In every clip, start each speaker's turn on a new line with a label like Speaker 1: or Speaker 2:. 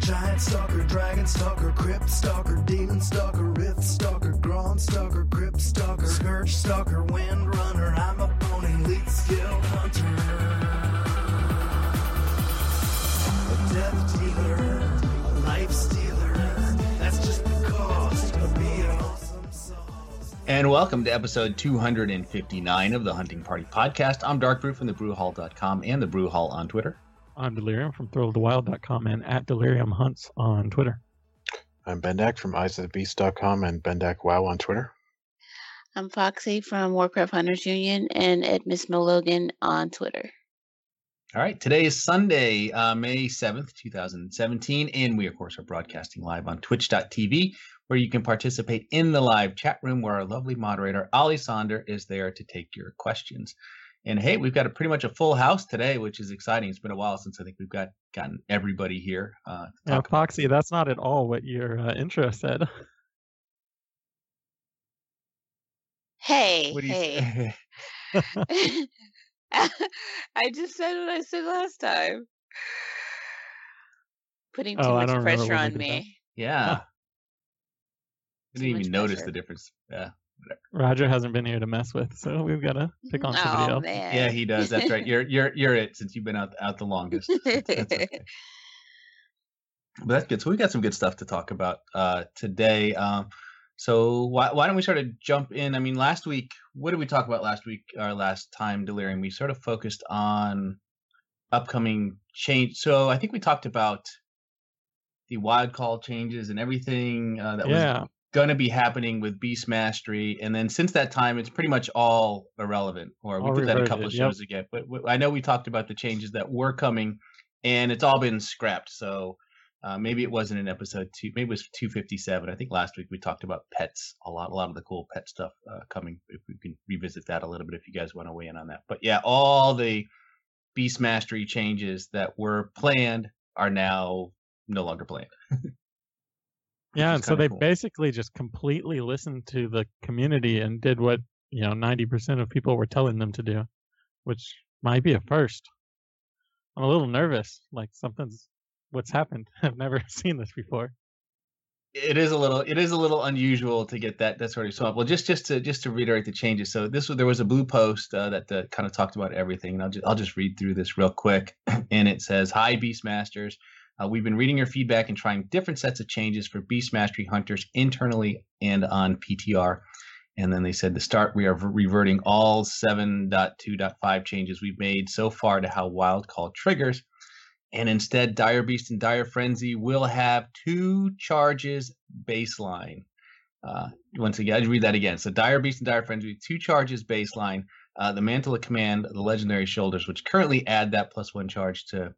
Speaker 1: Stalker, Giant Stalker, Dragon Stalker, Crypt Stalker, Demon Stalker, Rift Stalker, Grown Stalker, Crypt Stalker, Scourge Stalker, Wind Runner. I'm a pony, lead skill hunter. A death dealer, life stealer. That's just the cost of being awesome.
Speaker 2: And welcome to episode 259 of the Hunting Party Podcast. I'm Dark Brew from thebrewhall.com and the Brew Hall on Twitter.
Speaker 3: I'm Delirium from thrillofthewild.com and at Delirium Hunts on Twitter.
Speaker 4: I'm Bendak from eyesofthebeast.com and Bendak Wow on Twitter.
Speaker 5: I'm Foxy from Warcraft Hunters Union and at Miss Logan on Twitter.
Speaker 2: All right, today is Sunday, uh, May 7th, 2017, and we, of course, are broadcasting live on twitch.tv, where you can participate in the live chat room where our lovely moderator, Ali Sonder, is there to take your questions. And hey, we've got a pretty much a full house today, which is exciting. It's been a while since I think we've got gotten everybody here. Uh, to talk about
Speaker 3: Foxy, that's not at all what your uh, intro said.
Speaker 5: Hey,
Speaker 2: What do you
Speaker 5: hey. I just said what I said last time. Putting too
Speaker 3: Oh,
Speaker 5: much pressure on
Speaker 3: did that.
Speaker 5: me.
Speaker 2: yeah. I didn't even notice
Speaker 5: pressure.
Speaker 2: the difference. Yeah.
Speaker 3: Roger hasn't been here to mess with, so we've got to pick on somebody
Speaker 5: Oh
Speaker 3: else.
Speaker 5: man.
Speaker 2: Yeah, he does. That's right. You're you're you're it since you've been out out the longest. That's, that's okay. But that's good. So we've got some good stuff to talk about uh, today. Um, so why why don't we sort of jump in? I mean, last week, what did we talk about last week? Our last time delirium, we sort of focused on upcoming change. So I think we talked about the wild call changes and everything uh, that
Speaker 3: Yeah.
Speaker 2: was going to be happening with Beast Mastery. And then since that time, it's pretty much all irrelevant. Or we
Speaker 3: All
Speaker 2: did that a couple of
Speaker 3: reverted, yep.
Speaker 2: shows ago. But w- I know we talked about the changes that were coming, and it's all been scrapped. So uh, maybe it wasn't in episode two. Maybe it was 257. I think last week we talked about pets a lot, a lot of the cool pet stuff uh, coming. If we can revisit that a little bit, if you guys want to weigh in on that. But yeah, all the Beast Mastery changes that were planned are now no longer planned.
Speaker 3: Yeah, and so they
Speaker 2: cool.
Speaker 3: basically just completely listened to the community and did what, you know, 90% of people were telling them to do, which might be a first. I'm a little nervous, like something's what's happened. I've never seen this before.
Speaker 2: it is a little it is a little unusual to get that that sort of swap. Well, just just to just to reiterate the changes. So this was there was a blue post uh, that uh, kind of talked about everything, and I'll just I'll just read through this real quick. and it says, "Hi Beastmasters, uh, we've been reading your feedback and trying different sets of changes for Beast Mastery hunters internally and on PTR." And then they said to start, we are reverting all 7.2.5 changes we've made so far to how wild call triggers. And instead dire beast and dire frenzy will have two charges baseline. Uh, once again i read that again. So dire beast and dire frenzy two charges baseline. Uh, the mantle of command the legendary shoulders which currently add that plus one charge to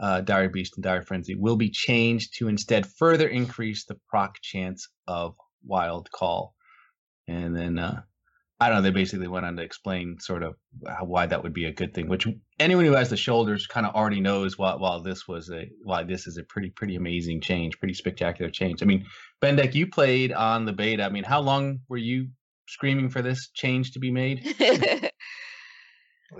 Speaker 2: uh, dire beast and dire frenzy will be changed to instead further increase the proc chance of wild call and then uh, I don't know. They basically went on to explain sort of how, why that would be a good thing, which anyone who has the shoulders kind of already knows why, why this was a why this is a pretty pretty amazing change, pretty spectacular change. I mean, Bendak, you played on the beta. I mean, how long were you screaming for this change to be made?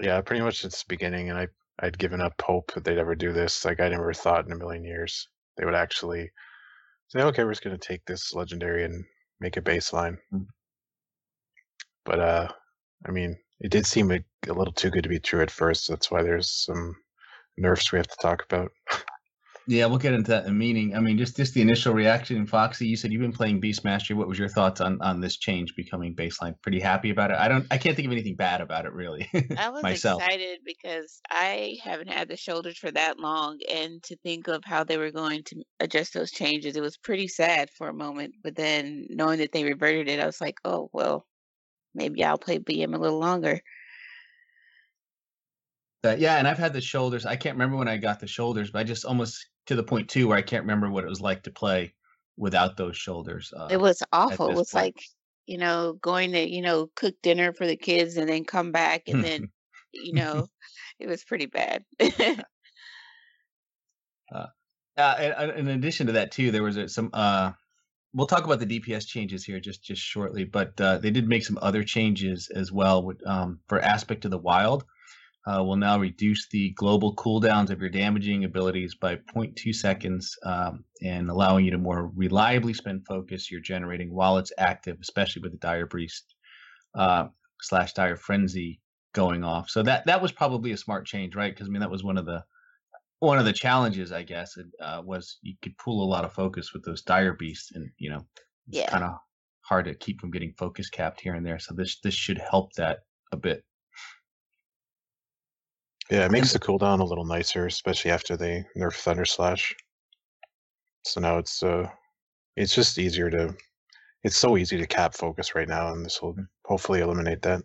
Speaker 4: Yeah, pretty much since the beginning, and I I'd given up hope that they'd ever do this. Like I never thought in a million years they would actually say, "Okay, we're just going to take this legendary and make a baseline."
Speaker 2: Mm.
Speaker 4: But uh, I mean, it did seem a, a little too good to be true at first. That's why there's some nerfs we have to talk about.
Speaker 2: Yeah, we'll get into that in a meeting. I mean, just just the initial reaction. Foxy, you said you've been playing Beast Mastery. What was your thoughts on on this change becoming baseline? Pretty happy about it. I don't. I can't think of anything bad about it really.
Speaker 5: I was
Speaker 2: myself.
Speaker 5: excited because I haven't had the shoulders for that long, and to think of how they were going to adjust those changes, it was pretty sad for a moment. But then knowing that they reverted it, I was like, oh well, maybe I'll play BM a little longer.
Speaker 2: Uh, yeah, and I've had the shoulders. I can't remember when I got the shoulders, but I just almost to the point too where I can't remember what it was like to play without those shoulders. Uh,
Speaker 5: It was awful. It was
Speaker 2: point.
Speaker 5: like, you know, going to, you know, cook dinner for the kids and then come back and then, you know, it was pretty bad.
Speaker 2: Uh, and, and in addition to that, too, there was some. Uh, we'll talk about the DPS changes here just just shortly, but uh, they did make some other changes as well with, um, for aspect of the wild. Uh, will now reduce the global cooldowns of your damaging abilities by 0.2 seconds um, and allowing you to more reliably spend focus you're generating while it's active, especially with the Dire Beast uh, slash Dire Frenzy going off. So that that was probably a smart change, right? Because I mean that was one of the one of the challenges, I guess, uh, was you could pull a lot of focus with those Dire Beasts, and you know, it's
Speaker 5: Yeah.
Speaker 2: kind of hard to keep from getting focus capped here and there. So this this should help that a bit.
Speaker 4: Yeah, it makes the cooldown a little nicer, especially after they nerf Thunder Slash. So now it's uh, it's just easier to. It's so easy to cap focus right now, and this will hopefully eliminate that.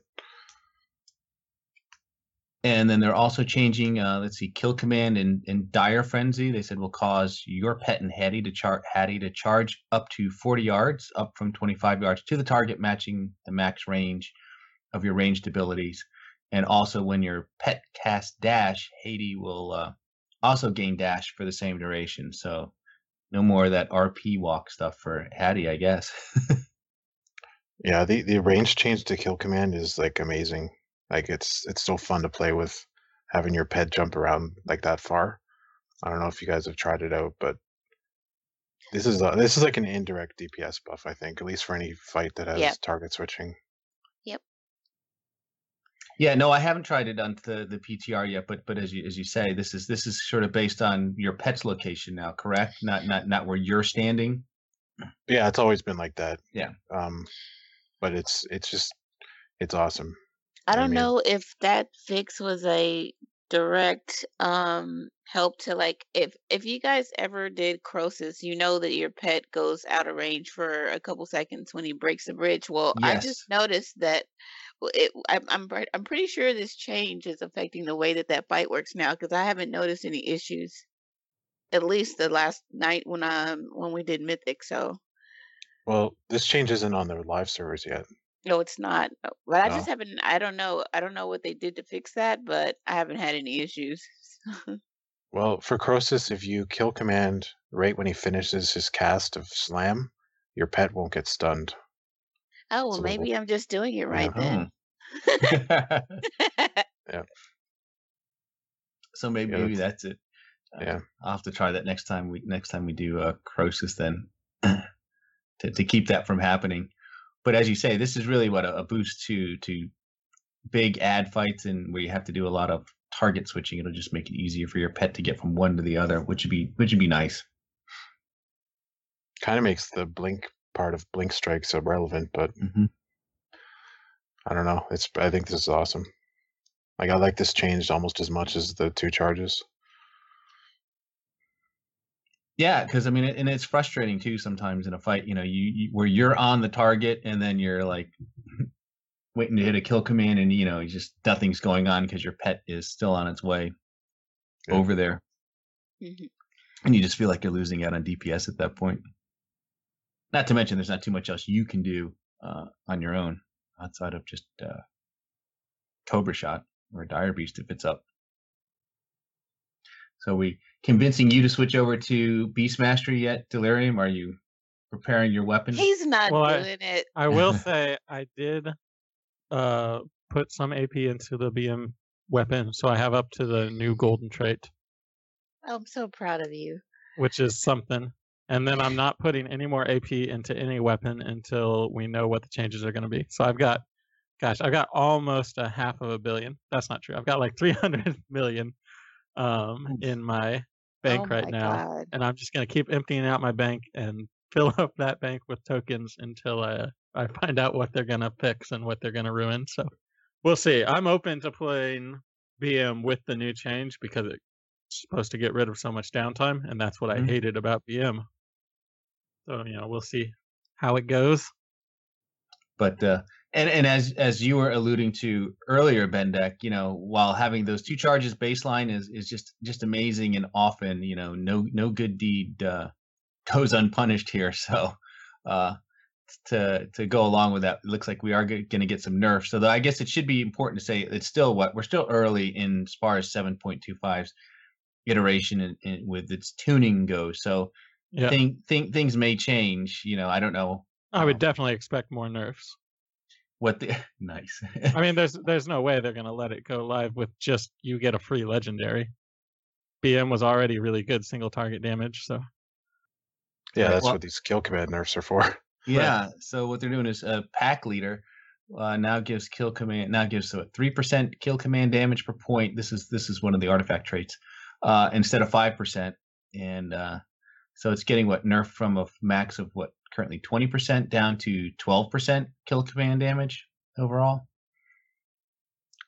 Speaker 2: And then they're also changing, uh, let's see, kill command and, and dire frenzy. They said will cause your pet and Hati to chart Hati to charge up to 40 yards, up from 25 yards to the target, matching the max range of your ranged abilities. And also, when your pet casts dash, Hati will uh, also gain dash for the same duration. So, no more of that RP walk stuff for Hati, I guess.
Speaker 4: Yeah, the the range change to kill command is like amazing. Like it's it's so fun to play with having your pet jump around like that far. I don't know if you guys have tried it out, but this is a, this is like an indirect DPS buff, I think, at least for any fight that has
Speaker 5: Yep.
Speaker 4: target switching.
Speaker 2: Yeah, no, I haven't tried it on the, the PTR yet, but but as you as you say, this is this is sort of based on your pet's location now, correct? Not not not where you're standing.
Speaker 4: Yeah, it's always been like that.
Speaker 2: Yeah.
Speaker 4: Um, but it's it's just it's awesome.
Speaker 5: I
Speaker 4: I
Speaker 5: don't
Speaker 4: mean-
Speaker 5: know if that fix was a direct um help to like if if you guys ever did Krosus, you know that your pet goes out of range for a couple seconds when he breaks the bridge. Well, I just noticed that well, it, I'm I'm I'm pretty sure this change is affecting the way that that fight works now because I haven't noticed any issues. At least the last night when um when we did Mythic, so
Speaker 4: Well, this change isn't on the live servers yet.
Speaker 5: no, it's not. uh, But I just haven't. I don't know. I don't know what they did to fix that, but I haven't had any issues.
Speaker 4: Well, for Krosus, if you kill command right when he finishes his cast of slam, your pet won't get stunned.
Speaker 5: Oh well,
Speaker 4: So-
Speaker 5: maybe I'm just doing it right then.
Speaker 2: so maybe
Speaker 4: Yeah,
Speaker 2: maybe that's it. Uh,
Speaker 4: Yeah.
Speaker 2: I'll have to try that next time we next time we do uh, Krosus then to to keep that from happening. But as you say, this is really what a, a boost to to big ad fights and where you have to do a lot of target switching. It'll just make it easier for your pet to get from one to the other, which would be which would be nice.
Speaker 4: Kind of makes the blink part of blink strikes irrelevant, but
Speaker 2: hmm
Speaker 4: I don't know. It's I think this is awesome. Like I like this changed almost as much as the two charges.
Speaker 2: Yeah, because I mean, and it's frustrating too sometimes in a fight. You know, you, you where you're on the target and then you're like waiting to hit a kill command, and you know, you just nothing's going on because your pet is still on its way
Speaker 4: Yeah.
Speaker 2: over there,
Speaker 5: Mhm.
Speaker 2: and you just feel like you're losing out on DPS at that point. Not to mention, there's not too much else you can do uh, on your own outside of just uh, Cobra Shot or Dire Beast if it's up. So we convincing you to switch over to Beast Mastery yet, Delirium? Are you preparing your weapon?
Speaker 5: He's not
Speaker 3: Well, I-
Speaker 5: doing it.
Speaker 3: I will say I did uh put some AP into the BM weapon, so I have up to the new golden trait,
Speaker 5: I'm so proud of you.
Speaker 3: which is something. And then I'm not putting any more AP into any weapon until we know what the changes are going to be. So I've got, gosh, I've got almost a half of a billion. That's not true. I've got like 300 million um, in my bank
Speaker 5: oh
Speaker 3: right
Speaker 5: my
Speaker 3: now.
Speaker 5: God.
Speaker 3: and I'm just gonna keep emptying out my bank and fill up that bank with tokens until I I find out what they're gonna fix and what they're gonna ruin. So we'll see. I'm open to playing BM with the new change because it's supposed to get rid of so much downtime, and that's what I
Speaker 2: Mhm.
Speaker 3: hated about BM. So you know we'll see how it goes.
Speaker 2: but uh and and as as you were alluding to earlier bendak you know while having those two charges baseline is is just just amazing and often you know no no good deed uh goes unpunished here. So uh to to go along with that it looks like we are going to get some nerfs. So i guess it should be important to say it's still what we're still early in as far as 7.25's iteration and, and with its tuning goes. So
Speaker 3: Yeah,
Speaker 2: think think things may change you know i don't know
Speaker 3: I would
Speaker 2: um,
Speaker 3: definitely expect more nerfs.
Speaker 2: what the nice.
Speaker 3: I mean, there's there's no way they're gonna let it go live with just you get a free legendary. BM was already really good single target damage, so
Speaker 4: Yeah,
Speaker 2: Right,
Speaker 4: that's
Speaker 2: well-
Speaker 4: what these kill command nerfs are for.
Speaker 2: Yeah. So what they're doing is a pack leader uh, now gives kill command now gives so three percent kill command damage per point. This is this is one of the artifact traits uh, instead of five percent, and uh, so it's getting what nerf from a max of what currently twenty percent down to twelve percent kill command damage overall.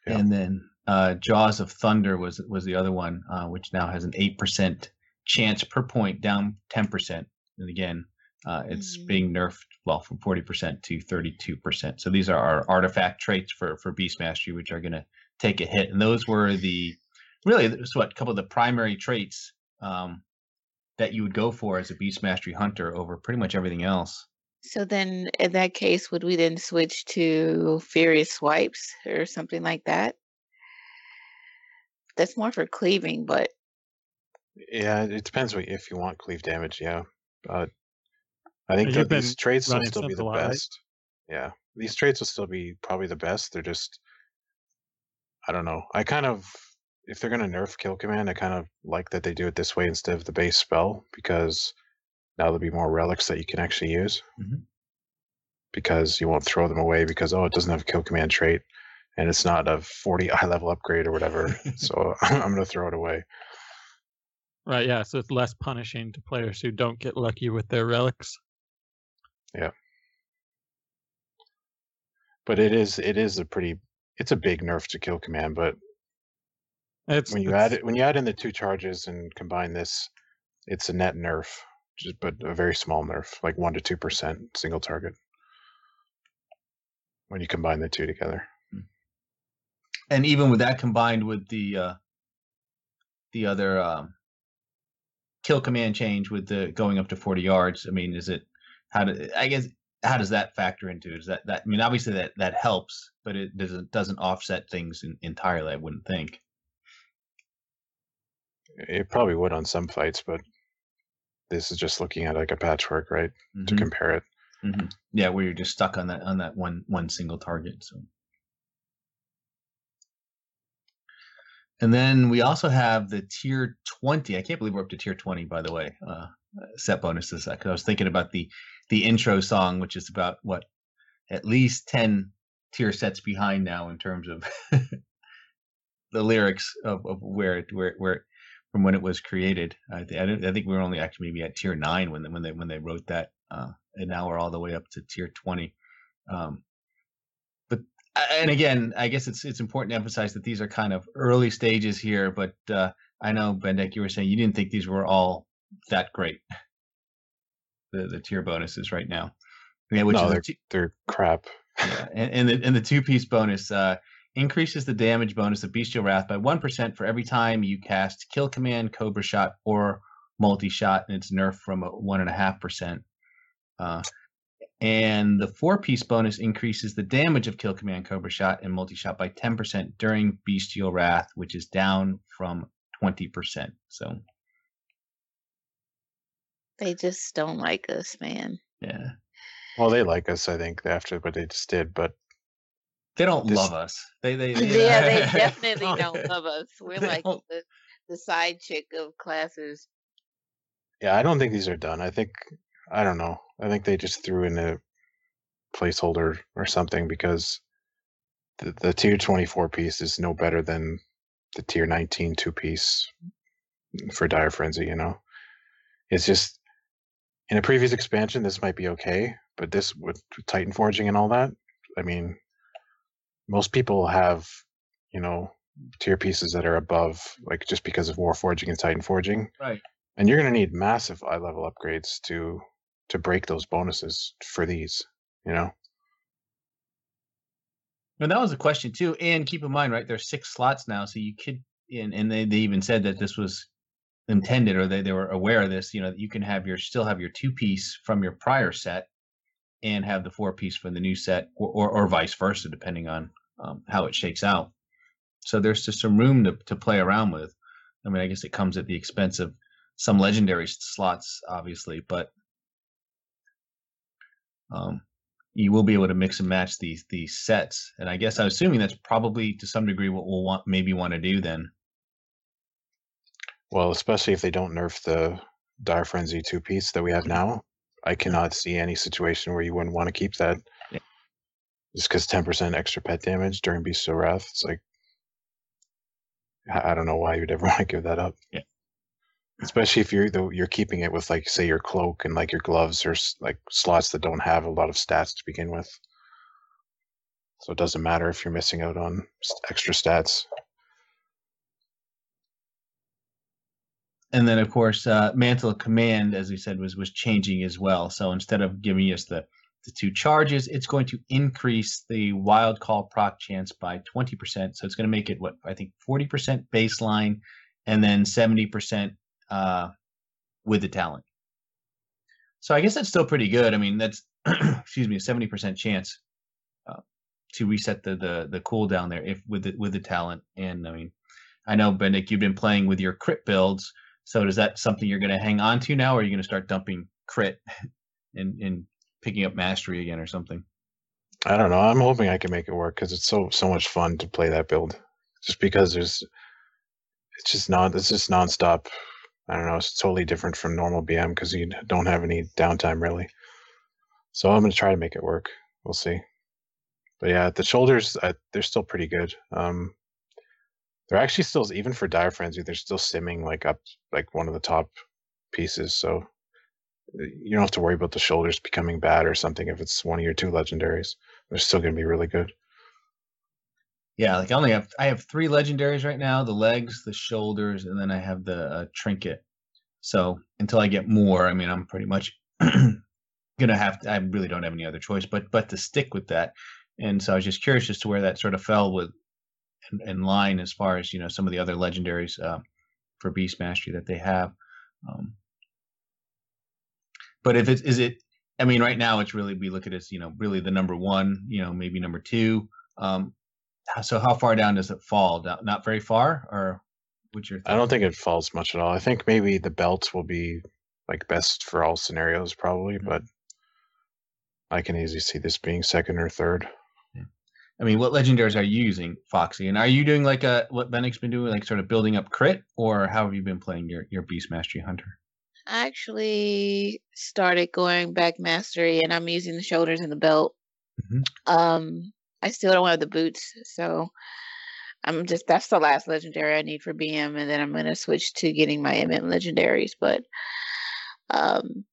Speaker 4: Yeah.
Speaker 2: And then uh, Jaws of Thunder was was the other one, uh, which now has an eight percent chance per point, down ten percent. And again, uh, it's
Speaker 5: Mhm.
Speaker 2: being nerfed well from 40% to 32%. So these are our artifact traits for for Beast Mastery, which are going to take a hit. And those were the really this what a couple of the primary traits um, that you would go for as a Beast Mastery hunter over pretty much everything else.
Speaker 5: So then, in that case, would we then switch to Furious Swipes or something like that? That's more for cleaving, but
Speaker 4: Yeah, it depends what if you want cleave damage. Yeah, but I think that these traits will still be the
Speaker 3: lot, right?
Speaker 4: best. Yeah, these traits will still be probably the best. They're just, I don't know. I kind of, if they're gonna nerf kill command, I kind of like that they do it this way instead of the base spell because now there'll be more relics that you can actually use.
Speaker 2: Mhm.
Speaker 4: Because you won't throw them away because oh it doesn't have a kill command trait, and it's not a 40 eye level upgrade or whatever. so I'm gonna throw it away.
Speaker 3: right, yeah. So it's less punishing to players who don't get lucky with their relics.
Speaker 4: Yeah but it is it is a pretty it's a big nerf to kill command, but
Speaker 3: It's
Speaker 4: when you
Speaker 3: it's-
Speaker 4: add it when you add in the two charges and combine this, it's a net nerf, just but a very small nerf, like one to two percent single target. When you combine the two together.
Speaker 2: And even with that combined with the uh, the other um, kill command change with the going up to 40 yards, I mean, is it how do I guess how does that factor into it? Is that that I mean, obviously that that helps, but it doesn't doesn't offset things in, entirely. I wouldn't think.
Speaker 4: It probably would on some fights, but this is just looking at like a patchwork, right? To
Speaker 2: Mhm,
Speaker 4: compare it.
Speaker 2: mhm. Yeah, where you're just stuck on that on that one one single target. So. And then we also have the tier 20. I can't believe we're up to tier 20, by the way. Uh, uh, set bonuses. Because I was thinking about the the intro song, which is about what at least 10 tier sets behind now in terms of the lyrics of, of where it where where from when it was created. I, th- I, I think we were only actually maybe at tier nine when they, when they when they wrote that, uh, and now we're all the way up to tier 20. Um, but and again, I guess it's it's important to emphasize that these are kind of early stages here. But uh, I know Bendak, you were saying you didn't think these were all that great. The the tier bonuses right now, yeah, which
Speaker 4: no,
Speaker 2: is
Speaker 4: they're
Speaker 2: t-
Speaker 4: they're crap.
Speaker 2: yeah, and, and the and the two piece bonus uh, increases the damage bonus of Bestial Wrath by one percent for every time you cast Kill Command, Cobra Shot, or Multi Shot, and it's nerfed from one and a half percent. Uh, and the four piece bonus increases the damage of Kill Command, Cobra Shot, and Multi Shot by ten percent during Bestial Wrath, which is down from twenty percent. So
Speaker 5: they just don't like us, man.
Speaker 2: yeah,
Speaker 4: Well, they like us, I think, after what they just did, but
Speaker 2: they don't
Speaker 4: This-
Speaker 2: love us. They they,
Speaker 5: Yeah, they definitely don't love us. We're
Speaker 2: They
Speaker 5: like the, the side chick of classes.
Speaker 4: yeah, I don't think these are done. I think I don't know. I think they just threw in a placeholder or something because the, the tier 24 piece is no better than the tier 19 two piece for Dire Frenzy, you know. It's just in a previous expansion this might be okay, but this with Titan forging and all that, I mean most people have, you know, tier pieces that are above like just because of War Forging and Titan forging
Speaker 2: right.
Speaker 4: and you're going to need massive eye level upgrades to to break those bonuses for these you know
Speaker 2: And that was a question too. And keep in mind, right, there's six slots now, so you could and, and they, they even said that this was intended or they, they were aware of this, you know, that you can have your still have your two piece from your prior set and have the four piece for the new set or, or, or vice versa, depending on um, how it shakes out. So there's just some room to, to play around with. I mean, I guess it comes at the expense of some legendary slots, obviously, but um, you will be able to mix and match these these sets. And I guess I'm assuming that's probably to some degree what we'll want maybe want to do then.
Speaker 4: Well, especially if they don't nerf the Dire Frenzy two piece that we have now, I cannot see any situation where you wouldn't want to keep that.
Speaker 2: Yeah.
Speaker 4: Just because ten percent extra pet damage during Bestial Wrath, it's like I don't know why you'd ever want to give that up.
Speaker 2: Yeah.
Speaker 4: Especially if you're though you're keeping it with like say your cloak and like your gloves or like slots that don't have a lot of stats to begin with. So it doesn't matter if you're missing out on extra stats.
Speaker 2: And then of course, uh, Mantle Command, as we said, was was changing as well. So instead of giving us the the two charges, it's going to increase the wild call proc chance by 20%. So it's going to make it what I think 40% baseline and then 70% uh, with the talent. So I guess that's still pretty good. I mean, that's excuse me, a 70% chance uh, to reset the the the cooldown there if with the with the talent. And I mean, I know Bendak, you've been playing with your crit builds. So is that something you're going to hang on to now, or are you going to start dumping crit and and picking up mastery again or something?
Speaker 4: I don't know. I'm hoping I can make it work because it's so so much fun to play that build. Just because there's, it's just not. It's just nonstop. I don't know. It's totally different from normal BM because you don't have any downtime really. So I'm gonna try to make it work. We'll see. But yeah, the shoulders I, they're still pretty good. Um, they're actually still even for Dire Frenzy. They're still simming like up like one of the top pieces. So you don't have to worry about the shoulders becoming bad or something if it's one of your two legendaries. They're still going to be really good.
Speaker 2: Yeah, like I only have I have three legendaries right now: the legs, the shoulders, and then I have the uh, trinket. So until I get more, I mean, I'm pretty much gonna have to. I really don't have any other choice but but to stick with that. And so I was just curious as to where that sort of fell with in, in line as far as you know some of the other legendaries uh, for Beast Mastery that they have. Um, but if it is it, I mean, right now it's really we look at it as you know really the number one, you know maybe number two. Um, so how far down does it fall? Not, not very far, or what's your?
Speaker 4: I don't think it falls much at all. I think maybe the belt will be like best for all scenarios, probably,
Speaker 2: Mhm.
Speaker 4: but I can easily see this being second or third.
Speaker 2: I mean, what legendaries are you using, Foxy? And are you doing like a what Bendak's been doing, like sort of building up crit, or how have you been playing your your Beast Mastery Hunter?
Speaker 5: I actually started going back mastery and I'm using the shoulders and the belt.
Speaker 2: Mhm.
Speaker 5: Um, I still don't have the boots, so I'm just that's the last legendary I need for BM, and then I'm gonna switch to getting my MM legendaries. But um,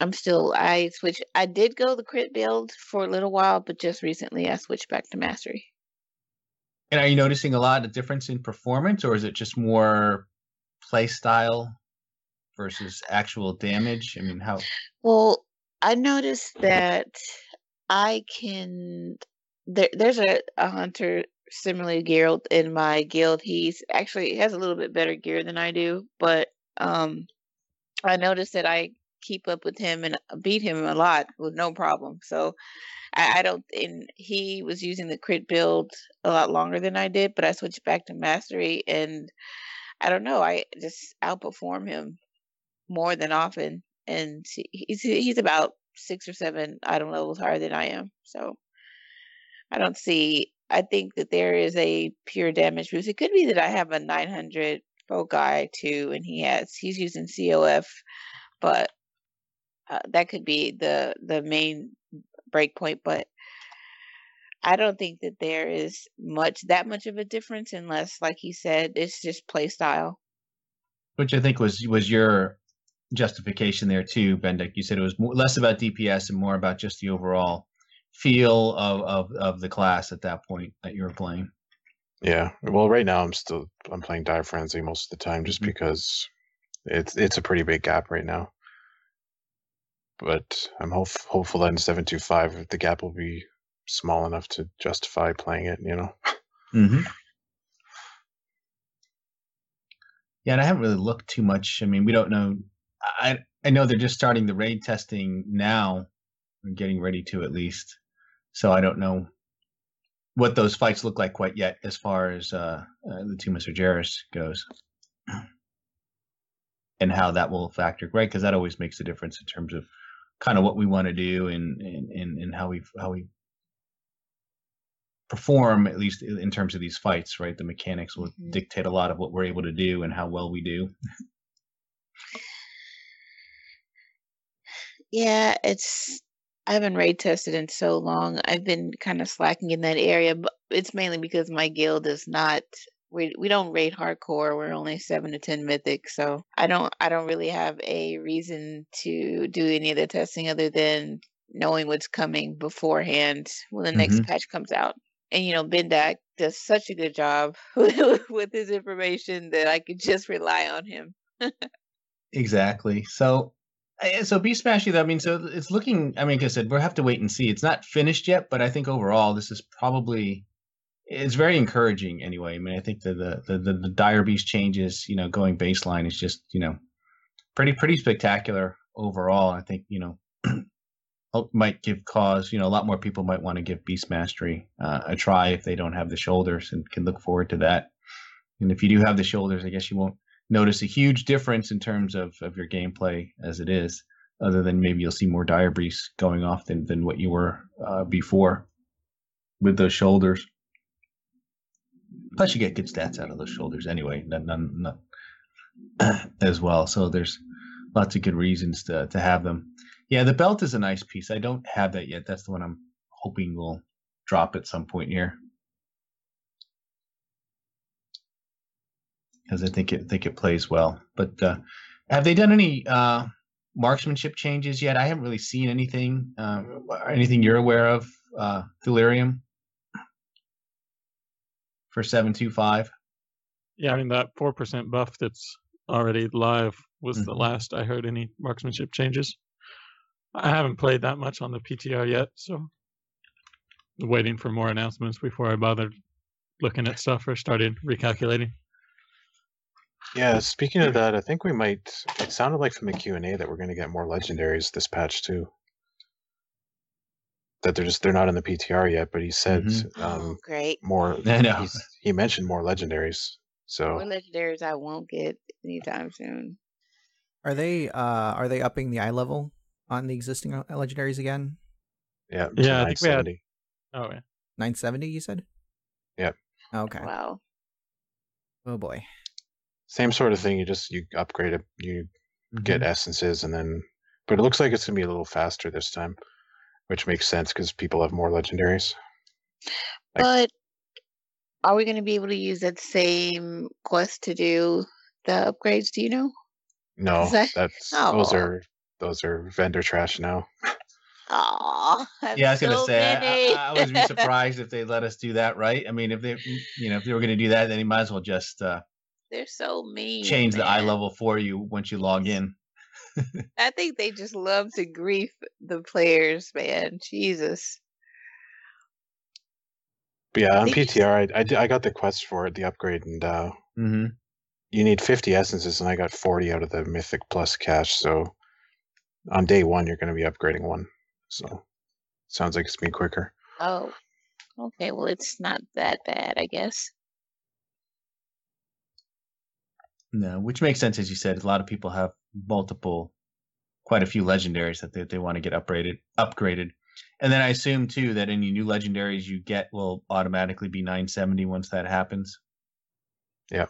Speaker 5: I'm still I switch. I did go the crit build for a little while, but just recently I switched back to mastery.
Speaker 2: And are you noticing a lot of difference in performance, or is it just more play style versus actual damage? I mean, how?
Speaker 5: Well, I noticed that I can. There, there's a, a hunter similarly geared in my guild. He's actually has a little bit better gear than I do, but um, I noticed that I keep up with him and uh, beat him a lot with no problem. So I, I don't. And he was using the crit build a lot longer than I did, but I switched back to mastery, and I don't know. I just outperform him more than often, and he's he's about six or seven item levels higher than I am. So I don't see. I think that there is a pure damage boost. It could be that I have a 900 pro guy too, and he has he's using COF, but uh, that could be the the main breakpoint. But I don't think that there is much that much of a difference unless, like he said, it's just play style.
Speaker 2: Which I think was was your justification there too, Bendak. You said it was more, less about DPS and more about just the overall feel of, of of the class at that point that you were playing.
Speaker 4: Yeah. Well, right now I'm still I'm playing Dire Frenzy most of the time just
Speaker 2: Mhm.
Speaker 4: because it's it's a pretty big gap right now. But I'm hope, hopeful that in 725 the gap will be small enough to justify playing it. You know.
Speaker 2: Mm-hmm. Yeah, and I haven't really looked too much. I mean, we don't know. I I know they're just starting the raid testing now, or getting ready to at least. So I don't know what those fights look like quite yet, as far as uh, uh, the Tomb of Sargeras goes, and how that will factor, right? Because that always makes a difference in terms of kind of what we want to do and and and, how we how we perform at least in terms of these fights right the mechanics will
Speaker 5: Mhm.
Speaker 2: dictate a lot of what we're able to do and how well we do
Speaker 5: Yeah, it's I haven't raid tested in so long. I've been kind of slacking in that area, but it's mainly because my guild is not we we don't raid hardcore. We're only seven to ten mythic, so I don't I don't really have a reason to do any of the testing other than knowing what's coming beforehand when the next mm-hmm. patch comes out. And you know, Bendak does such a good job with his information that I could just rely on him.
Speaker 2: Exactly. So, so Beast Smashing. I mean, so it's looking. I mean, like I said, we'll have to wait and see. It's not finished yet, but I think overall, this is probably it's very encouraging. Anyway, I mean, I think the the the, the, Dire Beast changes, you know, going baseline is just you know pretty pretty spectacular overall. I think you know might give cause. You know, a lot more people might want to give Beast Mastery uh, a try if they don't have the shoulders and can look forward to that. And if you do have the shoulders, I guess you won't notice a huge difference in terms of, of your gameplay as it is, other than maybe you'll see more dire beasts going off than, than what you were uh, before with those shoulders. Plus, you get good stats out of those shoulders anyway, none, none, none as well. So there's lots of good reasons to, to have them. Yeah, the belt is a nice piece. I don't have that yet. That's the one I'm hoping will drop at some point here. because I think it think it plays well. But uh, have they done any uh, marksmanship changes yet? I haven't really seen anything. Uh, anything you're aware of, uh, Delirium for seven two five?
Speaker 3: Yeah, I mean that four percent buff that's already live was the
Speaker 2: Mhm.
Speaker 3: last I heard any marksmanship changes. I haven't played that much on the PTR yet, so waiting for more announcements before I bothered looking at stuff or started recalculating.
Speaker 4: Yeah, speaking of that, I think we might. It sounded like from the Q and A that we're going to get more legendaries this patch too. That they're just they're not in the PTR yet, but he said
Speaker 2: Mhm.
Speaker 4: um,
Speaker 5: oh, great.
Speaker 4: more.
Speaker 2: I know.
Speaker 4: he's- He mentioned more legendaries. So
Speaker 5: More legendaries I won't get anytime soon.
Speaker 6: Are they uh are they upping the eye level on the existing uh, legendaries again?
Speaker 4: yeah, to
Speaker 3: Yeah, I think we had- Oh yeah.
Speaker 6: 970 you said?
Speaker 4: Yep.
Speaker 6: Okay.
Speaker 5: Wow.
Speaker 6: Oh boy.
Speaker 4: Same sort of thing. You just you upgrade it. You
Speaker 2: Mm-hmm.
Speaker 4: get essences and then, but it looks like it's gonna be a little faster this time, which makes sense because people have more legendaries. Like-
Speaker 5: But are we going to be able to use that same quest to do the upgrades? Do you know?
Speaker 4: No,
Speaker 5: that-
Speaker 4: that's those are those are vendor trash now.
Speaker 5: Aw,
Speaker 2: Yeah, I was gonna say I,
Speaker 5: many.
Speaker 2: I, I wouldn't be surprised if they let us do that, right? I mean, if they, you know, if they were going to do that, then you might as well just uh,
Speaker 5: They're so mean.
Speaker 2: change the eye level for you once you log in.
Speaker 5: I think they just love to grief the players, man. Jesus.
Speaker 4: But yeah, on
Speaker 5: They just-
Speaker 4: PTR, I, I, I got the quest for it, the upgrade, and uh,
Speaker 2: Mm-hmm.
Speaker 4: you need 50 essences, and I got 40 out of the Mythic Plus cache. So on day one, you're going to be upgrading one. So sounds like it's been quicker.
Speaker 5: Oh. Okay, well, it's not that bad, I guess.
Speaker 2: No, which makes sense as you said. A lot of people have multiple, quite a few legendaries that they, they want to get upgraded. Upgraded, and then I assume too that any new legendaries you get will automatically be 970 once that happens.
Speaker 4: Yeah.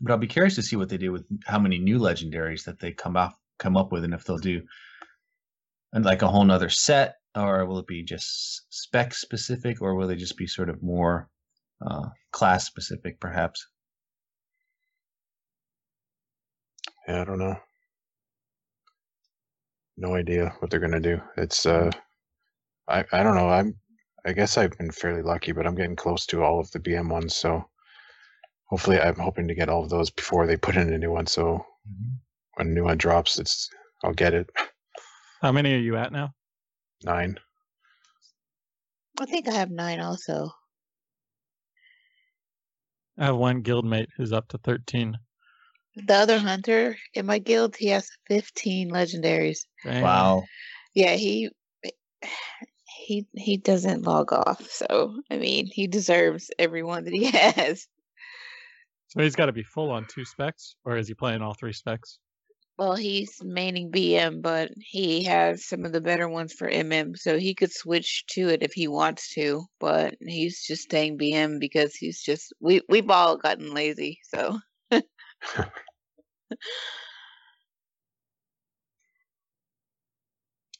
Speaker 2: But I'll be curious to see what they do with how many new legendaries that they come up come up with, and if they'll do and like a whole nother set, or will it be just spec specific, or will they just be sort of more uh, class specific, perhaps?
Speaker 4: Yeah, I don't know. No idea what they're gonna do. It's uh, I I don't know. I'm I guess I've been fairly lucky, but I'm getting close to all of the BM ones. So hopefully, I'm hoping to get all of those before they put in a new one. So when a new one drops, it's I'll get it.
Speaker 3: How many are you at now?
Speaker 4: Nine.
Speaker 5: I think I have nine also.
Speaker 3: I have one guildmate who's up to thirteen.
Speaker 5: The other hunter in my guild, he has 15 legendaries.
Speaker 3: Dang.
Speaker 2: Wow.
Speaker 5: Yeah, he he he doesn't log off. So, I mean, he deserves every one that he has.
Speaker 3: So he's got to be full on two specs, or is he playing all three specs?
Speaker 5: Well, he's maining BM, but he has some of the better ones for MM, so he could switch to it if he wants to. But he's just staying BM because he's just we we've all gotten lazy. So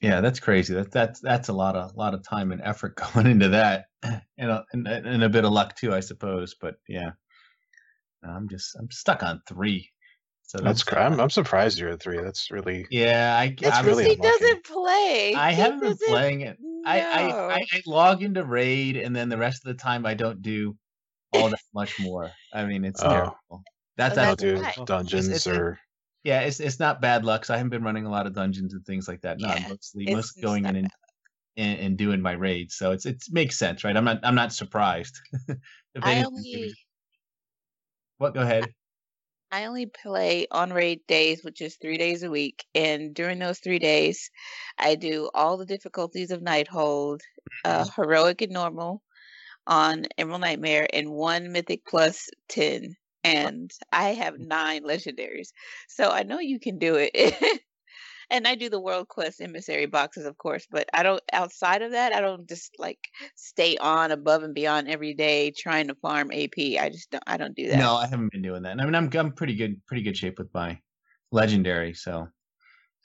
Speaker 2: Yeah, that's crazy. That that's that's a lot of lot of time and effort going into that, and a, and, a- and a bit of luck too, I suppose. But yeah, I'm just I'm stuck on three. So
Speaker 4: That's
Speaker 2: that's
Speaker 4: I'm I'm surprised you're at three. That's really
Speaker 2: yeah. I
Speaker 4: That's
Speaker 2: I'm-
Speaker 4: really
Speaker 5: he
Speaker 4: unlucky.
Speaker 5: doesn't play.
Speaker 2: I
Speaker 5: He
Speaker 2: haven't been playing it. I, I, I I log into raid and then the rest of the time I don't do all that much more. I mean, it's
Speaker 4: Oh.
Speaker 2: terrible. That's
Speaker 5: Oh,
Speaker 4: I'll do
Speaker 5: why.
Speaker 4: dungeons
Speaker 2: it's a-
Speaker 4: or
Speaker 2: yeah. It's it's not bad luck. 'cause I haven't been running a lot of dungeons and things like that. No, I'm
Speaker 5: Yeah,
Speaker 2: mostly
Speaker 5: it's-
Speaker 2: mostly
Speaker 5: it's
Speaker 2: going in and, and and doing my raids. So it's it makes sense, right? I'm not I'm not surprised.
Speaker 5: I only
Speaker 2: what? Go ahead.
Speaker 5: I only play on raid days, which is three days a week. And during those three days, I do all the difficulties of Nighthold, uh, heroic and normal on Emerald Nightmare, and one mythic plus 10. And I have nine legendaries. So I know you can do it. and I do the World Quest emissary boxes, of course, but I don't, outside of that, I don't just like stay on above and beyond every day trying to farm AP. I just don't, I don't do that.
Speaker 2: No, I haven't been doing that. And I mean, I'm I'm pretty good, pretty good shape with my legendary. So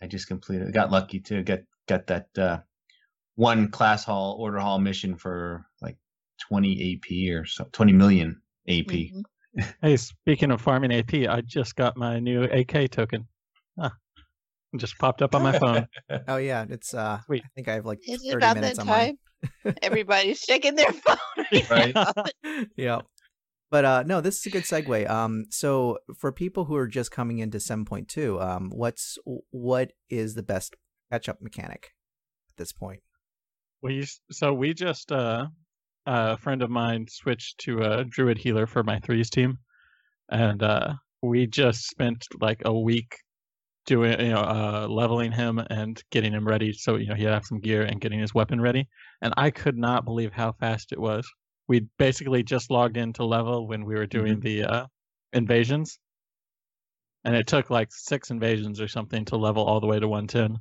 Speaker 2: I just completed, got lucky to get get that uh, one class hall order hall mission for like 20 AP or so, 20 million AP.
Speaker 5: Mhm.
Speaker 3: Hey, speaking of farming AP, I just got my new AK token. Huh. It just popped up on my phone.
Speaker 6: Oh yeah, it's uh.
Speaker 3: Sweet.
Speaker 6: I think I have like
Speaker 5: Is
Speaker 6: thirty
Speaker 5: about
Speaker 6: minutes
Speaker 5: that
Speaker 6: on mine.
Speaker 5: time? Everybody's checking their phone right,
Speaker 2: Right.
Speaker 6: yeah. But uh no, this is a good segue. Um so for people who are just coming into 7.2, um what's what is the best catch up mechanic at this point?
Speaker 3: We so we just uh, a friend of mine switched to a druid healer for my threes team, and uh, we just spent like a week doing you know uh, leveling him and getting him ready. So you know he'd have some gear and getting his weapon ready. And I could not believe how fast it was. We basically just logged into level when we were doing the uh, invasions, and it took like six invasions or something to level all the way to 110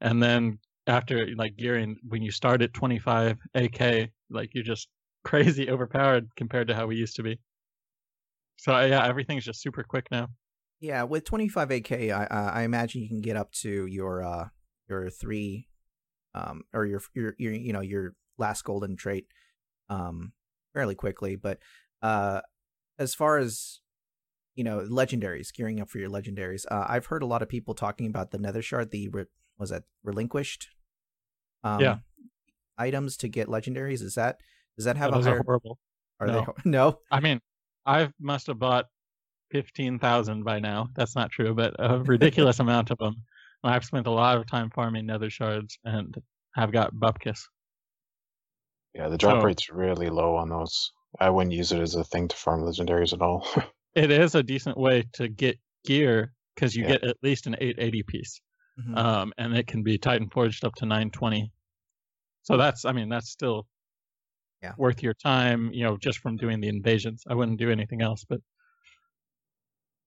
Speaker 3: and then after like gearing when you start at 25 ak like you're just crazy overpowered compared to how we used to be so uh, yeah everything's just super quick now
Speaker 6: Yeah, with 25 AK, I I imagine you can get up to your uh your three, um, or your your your you know your last golden trait, um, fairly quickly. But uh, as far as you know, legendaries, gearing up for your legendaries, uh, I've heard a lot of people talking about the Nether Shard. The re- was that relinquished? Um,
Speaker 3: Yeah.
Speaker 6: Items to get legendaries. Is that does that have
Speaker 3: those
Speaker 6: a
Speaker 3: are
Speaker 6: higher?
Speaker 3: horrible
Speaker 6: Are
Speaker 3: no.
Speaker 6: they no?
Speaker 3: i mean i must have bought 15000 by now that's not true but a ridiculous amount of them i've spent a lot of time farming nether shards and have got bupkis
Speaker 4: yeah, the drop
Speaker 3: So-
Speaker 4: rate's really low on those. I wouldn't use it as a thing to farm legendaries at all.
Speaker 3: it is a decent way to get gear because you
Speaker 4: Yeah.
Speaker 3: get at least an 880 piece
Speaker 6: Mhm.
Speaker 3: um, and it can be Titan forged up to 920. So that's, I mean, that's still
Speaker 6: Yeah.
Speaker 3: worth your time, you know, just from doing the invasions. I wouldn't do anything else, but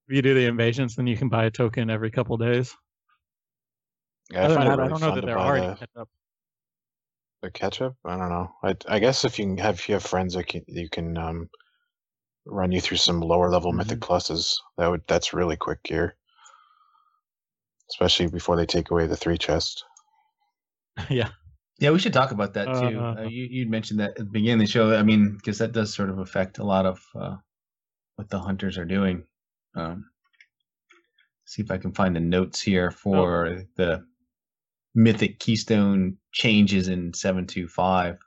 Speaker 3: if you do the invasions, then you can buy a token every couple days.
Speaker 4: yeah, I
Speaker 3: Other than
Speaker 4: find it
Speaker 3: that, I don't know that
Speaker 4: to
Speaker 3: they're already
Speaker 4: the,
Speaker 3: kept up.
Speaker 4: the ketchup. I don't know. I I guess if you can have if you have friends that can you can um run you through some lower level mythic
Speaker 3: Mm-hmm.
Speaker 4: pluses. That would that's really quick gear. Especially before they take away the three chest.
Speaker 3: yeah.
Speaker 2: Yeah, we should talk about that too. Uh,
Speaker 3: Uh,
Speaker 2: you you mentioned that at the beginning of the show. I mean, because that does sort of affect a lot of uh, what the hunters are doing. Um, see if I can find the notes here for the mythic keystone changes in seven two five.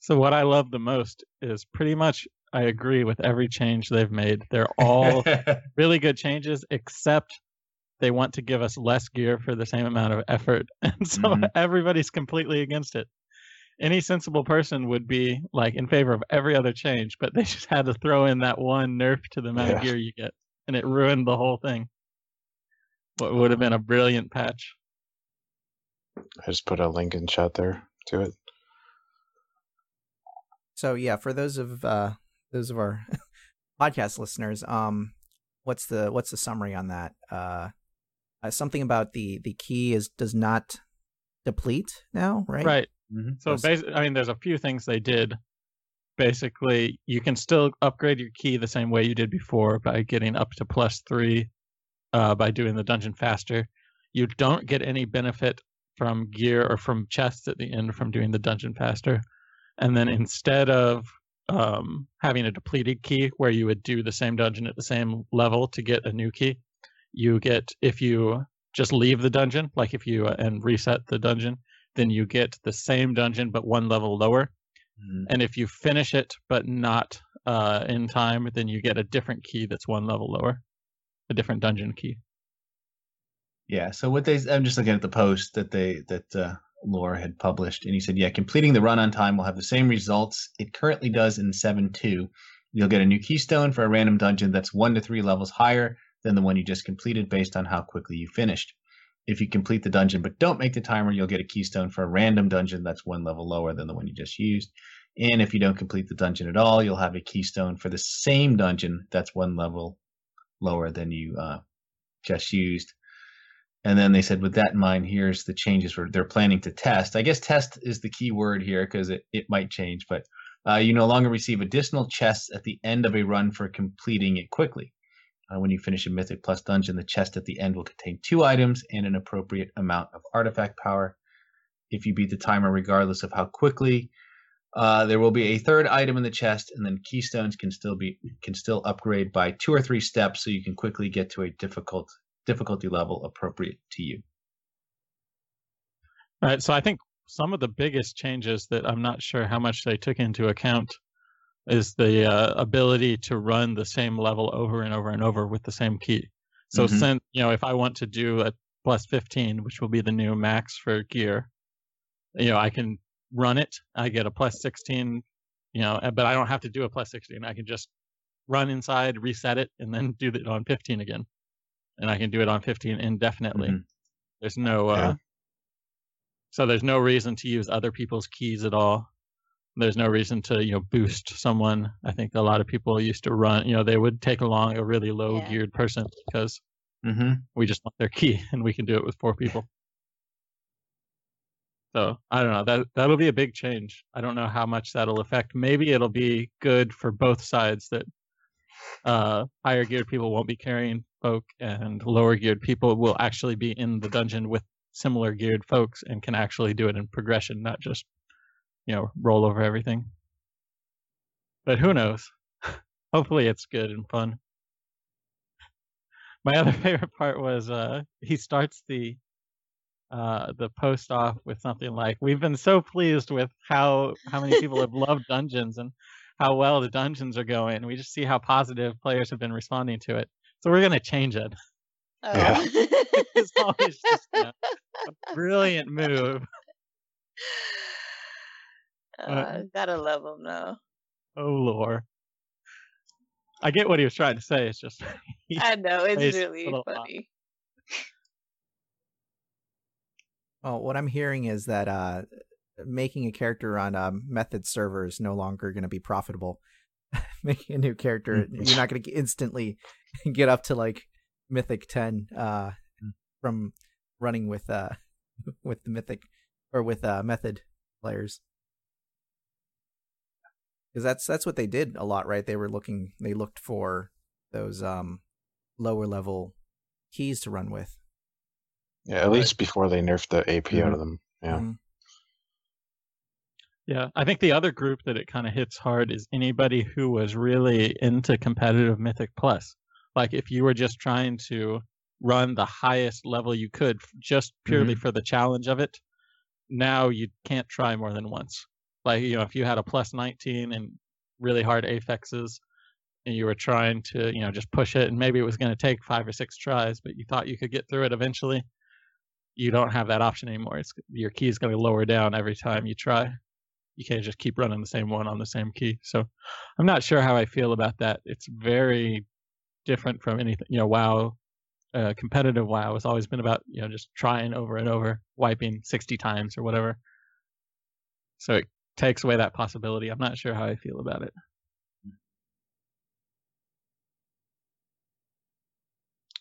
Speaker 3: So what I love the most is pretty much I agree with every change they've made. They're all really good changes, except they want to give us less gear for the same amount of effort. And so
Speaker 2: Mhm.
Speaker 3: everybody's completely against it. Any sensible person would be like in favor of every other change, but they just had to throw in that one nerf to the amount of gear you get. And it ruined the whole thing. What would have been a brilliant patch.
Speaker 4: I just put a link in chat there to it.
Speaker 6: So yeah, for those of uh those of our podcast listeners, um what's the what's the summary on that? Uh uh, something about the the key is does not deplete now, right?
Speaker 3: Right.
Speaker 2: Mhm.
Speaker 3: So basically, I mean, there's a few things they did. Basically, you can still upgrade your key the same way you did before by getting up to plus three uh, by doing the dungeon faster. You don't get any benefit from gear or from chests at the end from doing the dungeon faster. And then instead of um, having a depleted key where you would do the same dungeon at the same level to get a new key, you get if you just leave the dungeon, like if you uh, and reset the dungeon, then you get the same dungeon but one level lower.
Speaker 2: Mhm.
Speaker 3: And if you finish it but not uh, in time, then you get a different key that's one level lower, a different dungeon key.
Speaker 2: Yeah. So what they, I'm just looking at the post that they that uh, Lore had published, and he said, yeah, completing the run on time will have the same results it currently does in seven two. You'll get a new keystone for a random dungeon that's one to three levels higher than the one you just completed based on how quickly you finished. If you complete the dungeon but don't make the timer, you'll get a keystone for a random dungeon that's one level lower than the one you just used. And if you don't complete the dungeon at all, you'll have a keystone for the same dungeon that's one level lower than you uh, just used. And then they said, with that in mind, here's the changes they're planning to test. I guess test is the key word here because it, it might change, but uh, you no longer receive additional chests at the end of a run for completing it quickly. Uh, when you finish a Mythic Plus dungeon, the chest at the end will contain two items and an appropriate amount of artifact power. If you beat the timer, regardless of how quickly, uh, there will be a third item in the chest, and then keystones can still be can still upgrade by two or three steps, so you can quickly get to a difficult difficulty level appropriate to you.
Speaker 3: All right. So I think some of the biggest changes that I'm not sure how much they took into account is the uh, ability to run the same level over and over and over with the same key. So
Speaker 2: Mhm.
Speaker 3: since you know, if I want to do a plus 15, which will be the new max for gear, you know, I can run it. I get a plus 16, you know, but I don't have to do a plus 16. I can just run inside, reset it, and then do it on 15 again. And I can do it on 15 indefinitely.
Speaker 2: Mhm.
Speaker 3: There's no, uh,
Speaker 4: Yeah.
Speaker 3: so there's no reason to use other people's keys at all. There's no reason to, you know, boost someone. I think a lot of people used to run, you know, they would take along a really low
Speaker 5: Yeah.
Speaker 3: geared person because
Speaker 2: Mm-hmm.
Speaker 3: we just want their key and we can do it with four people. So I don't know. That that'll be a big change. I don't know how much that'll affect. Maybe it'll be good for both sides that uh, higher geared people won't be carrying folk and lower geared people will actually be in the dungeon with similar geared folks and can actually do it in progression, not just you know roll over everything. But who knows? Hopefully it's good and fun. My other favorite part was uh, he starts the uh, the post off with something like, "We've been so pleased with how how many people have loved dungeons and how well the dungeons are going. We just see how positive players have been responding to it. So we're gonna change it."
Speaker 4: Yeah.
Speaker 3: It's always just you know, a brilliant move.
Speaker 5: Uh, gotta love him though.
Speaker 3: Oh lord. I get what he was trying to say. It's just
Speaker 5: I know it's really funny.
Speaker 6: Well, what I'm hearing is that uh, making a character on um, method server is no longer going to be profitable. making a new character, you're not going to instantly get up to like Mythic 10 uh, from running with uh, with the Mythic or with uh, method players. Because that's that's what they did a lot, right? They were looking, they looked for those um, lower level keys to run with.
Speaker 4: Yeah, at least before they nerfed the AP out of them. Yeah.
Speaker 6: Mhm.
Speaker 3: Yeah, I think the other group that it kind of hits hard is anybody who was really into competitive Mythic Plus. Like if you were just trying to run the highest level you could just purely for the challenge of it, now you can't try more than once. Like, you know, if you had a plus 19 and really hard affixes and you were trying to, you know, just push it and maybe it was going to take five or six tries, but you thought you could get through it eventually, you don't have that option anymore. It's your key is going to lower down every time you try you can't just keep running the same one on the same key. So I'm not sure how I feel about that. It's very different from anything. You know, WoW, uh, competitive WoW has always been about you know just trying over and over, wiping 60 times or whatever. So it takes away that possibility. I'm not sure how I feel about it.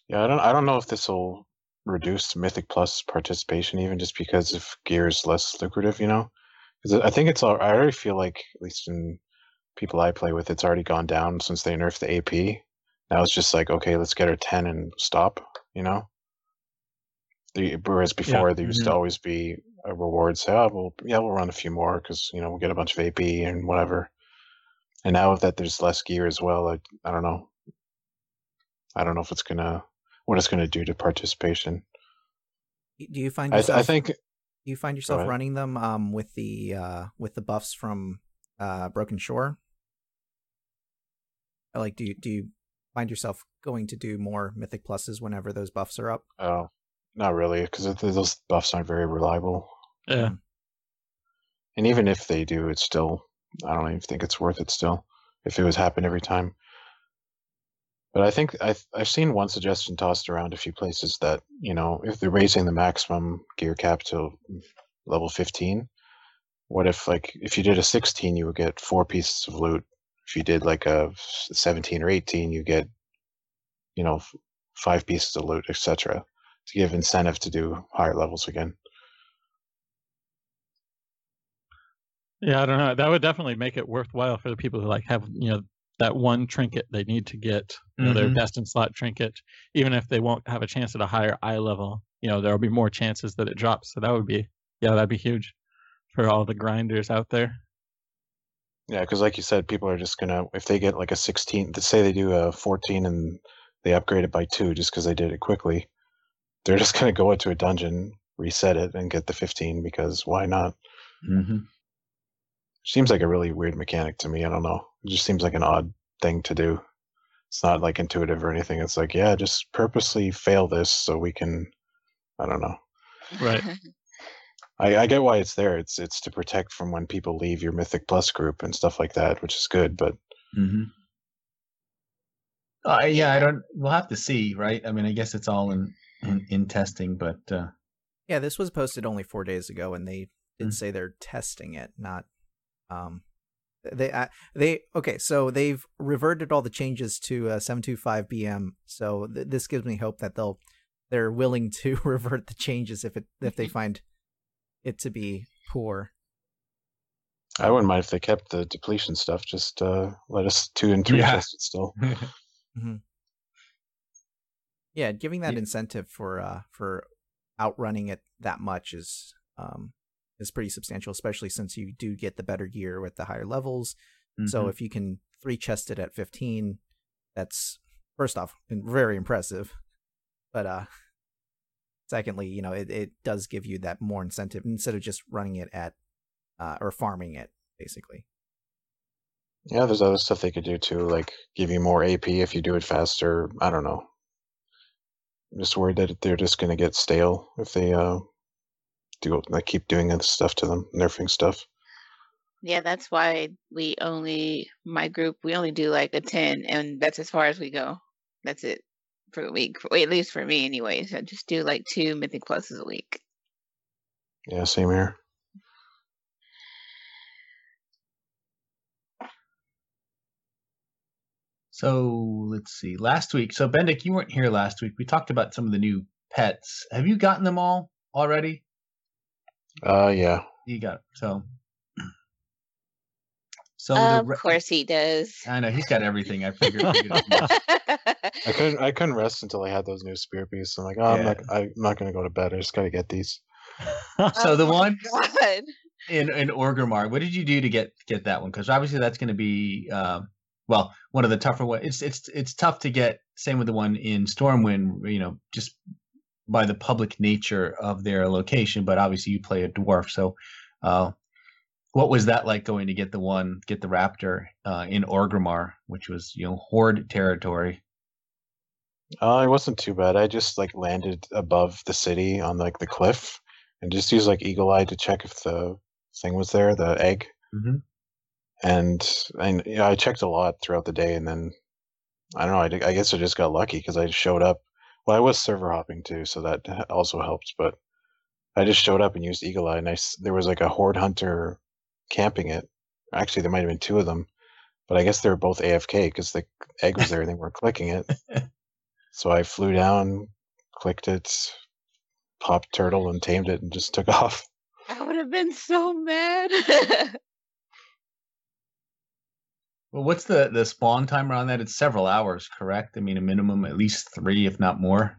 Speaker 4: Yeah, I don't I don't know if this will reduce Mythic Plus participation even just because if gear is less lucrative, you know? Because I think it's all. I already feel like at least in people I play with, it's already gone down since they nerfed the AP. Now it's just like okay, let's get our ten and stop. You know. The, whereas before there used to
Speaker 2: mhm.
Speaker 4: always be a reward. Say, oh, well, yeah, we'll run a few more because you know we'll get a bunch of AP and whatever. And now that there's less gear as well, I I don't know. I don't know if it's gonna what it's gonna do to participation.
Speaker 6: Do you find
Speaker 4: I,
Speaker 6: yourself?
Speaker 4: th- I think
Speaker 6: do you find yourself running them um with the uh with the buffs from uh Broken Shore? Like, do you do you find yourself going to do more Mythic pluses whenever those buffs are up?
Speaker 4: oh, not really because those buffs aren't very reliable.
Speaker 3: Yeah.
Speaker 4: Um, and even if they do, it's still I don't even think it's worth it still if it was happen every time. But I think I've I've seen one suggestion tossed around a few places that you know if they're raising the maximum gear cap to level fifteen, what if like if you did a sixteen, you would get four pieces of loot. If you did like a seventeen or eighteen, you get you know five pieces of loot, etc. To give incentive to do higher levels again.
Speaker 3: Yeah, I don't know. That would definitely make it worthwhile for the people who like have you know that one trinket they need to get you know, their
Speaker 2: Mhm.
Speaker 3: best in slot trinket, even if they won't have a chance at a higher eye level. You know, there will be more chances that it drops. So that would be yeah, that'd be huge for all the grinders out there.
Speaker 4: Yeah, because like you said, people are just gonna if they get like a sixteen, let's say they do a fourteen and they upgrade it by two just because they did it quickly, they're just gonna go into a dungeon, reset it, and get the fifteen because why not?
Speaker 2: Mhm.
Speaker 4: Seems like a really weird mechanic to me. I don't know. It just seems like an odd thing to do. It's not like intuitive or anything. It's like yeah, just purposely fail this so we can. I don't know.
Speaker 3: Right.
Speaker 4: I, I get why it's there. It's it's to protect from when people leave your Mythic Plus group and stuff like that, which is good. But
Speaker 2: Mm-hmm. Uh, yeah, I don't. We'll have to see, right? I mean, I guess it's all in in, in testing, but uh,
Speaker 6: Yeah, this was posted only four days ago, and they did
Speaker 2: Mm.
Speaker 6: say they're testing it, not um. They uh, they okay, so they've reverted all the changes to uh, 725 BM. So th- this gives me hope that they'll they're willing to revert the changes if it if they find it to be poor.
Speaker 4: I wouldn't mind if they kept the depletion stuff. Just uh, let us two and three
Speaker 2: Yeah.
Speaker 4: test it still.
Speaker 6: Yeah, giving that
Speaker 2: Yeah.
Speaker 6: incentive for uh for outrunning it that much is um is pretty substantial, especially since you do get the better gear with the higher levels. So
Speaker 2: mhm.
Speaker 6: if you can three chest it at 15, that's first off very impressive. But uh secondly, you know, it, it does give you that more incentive instead of just running it at uh or farming it basically.
Speaker 4: Yeah, there's other stuff they could do too, like give you more AP if you do it faster. I don't know. I'm just worried that they're just gonna get stale if they uh do I keep doing this stuff to them, nerfing stuff.
Speaker 5: Yeah, that's why we only my group we only do like a ten, and that's as far as we go. That's it for the week. For, at least for me, anyways. I just do like two mythic pluses a week.
Speaker 4: Yeah, same here.
Speaker 2: So let's see. Last week, so Bendak, you weren't here last week. We talked about some of the new pets. Have you gotten them all already?
Speaker 4: Uh, yeah.
Speaker 2: You got so. So
Speaker 5: of
Speaker 2: re-
Speaker 5: course he does.
Speaker 2: I know he's got everything. I figured. figured as much.
Speaker 4: I couldn't I couldn't rest until I had those new spirit beasts. I'm like, oh, I'm not I'm not gonna go to bed. I just gotta get these.
Speaker 2: so the
Speaker 5: Oh my
Speaker 2: one
Speaker 5: God.
Speaker 2: in in Orgrimmar, what did you do to get get that one? Because obviously that's going to be um, well one of the tougher ones. It's it's it's tough to get. Same with the one in Stormwind. You know, just by the public nature of their location. But obviously you play a dwarf, so. Uh, what was that like going to get the one, get the raptor uh, in Orgrimmar, which was you know horde territory?
Speaker 4: Uh, it wasn't too bad. I just like landed above the city on like the cliff and just used like eagle eye to check if the thing was there, the egg.
Speaker 2: Mhm.
Speaker 4: And and you know, I checked a lot throughout the day, and then I don't know. I guess I just got lucky because I showed up. Well, I was server hopping too, so that also helped. But I just showed up and used eagle eye, and I s there was like a horde hunter camping it. Actually, there might have been two of them, but I guess they were both AFK because the egg was there and they weren't clicking it. So I flew down, clicked it, pop turtle and tamed it and just took off.
Speaker 5: I would have been so mad.
Speaker 2: Well, what's the the spawn timer on that? It's several hours, correct? I mean, a minimum at least three, if not more.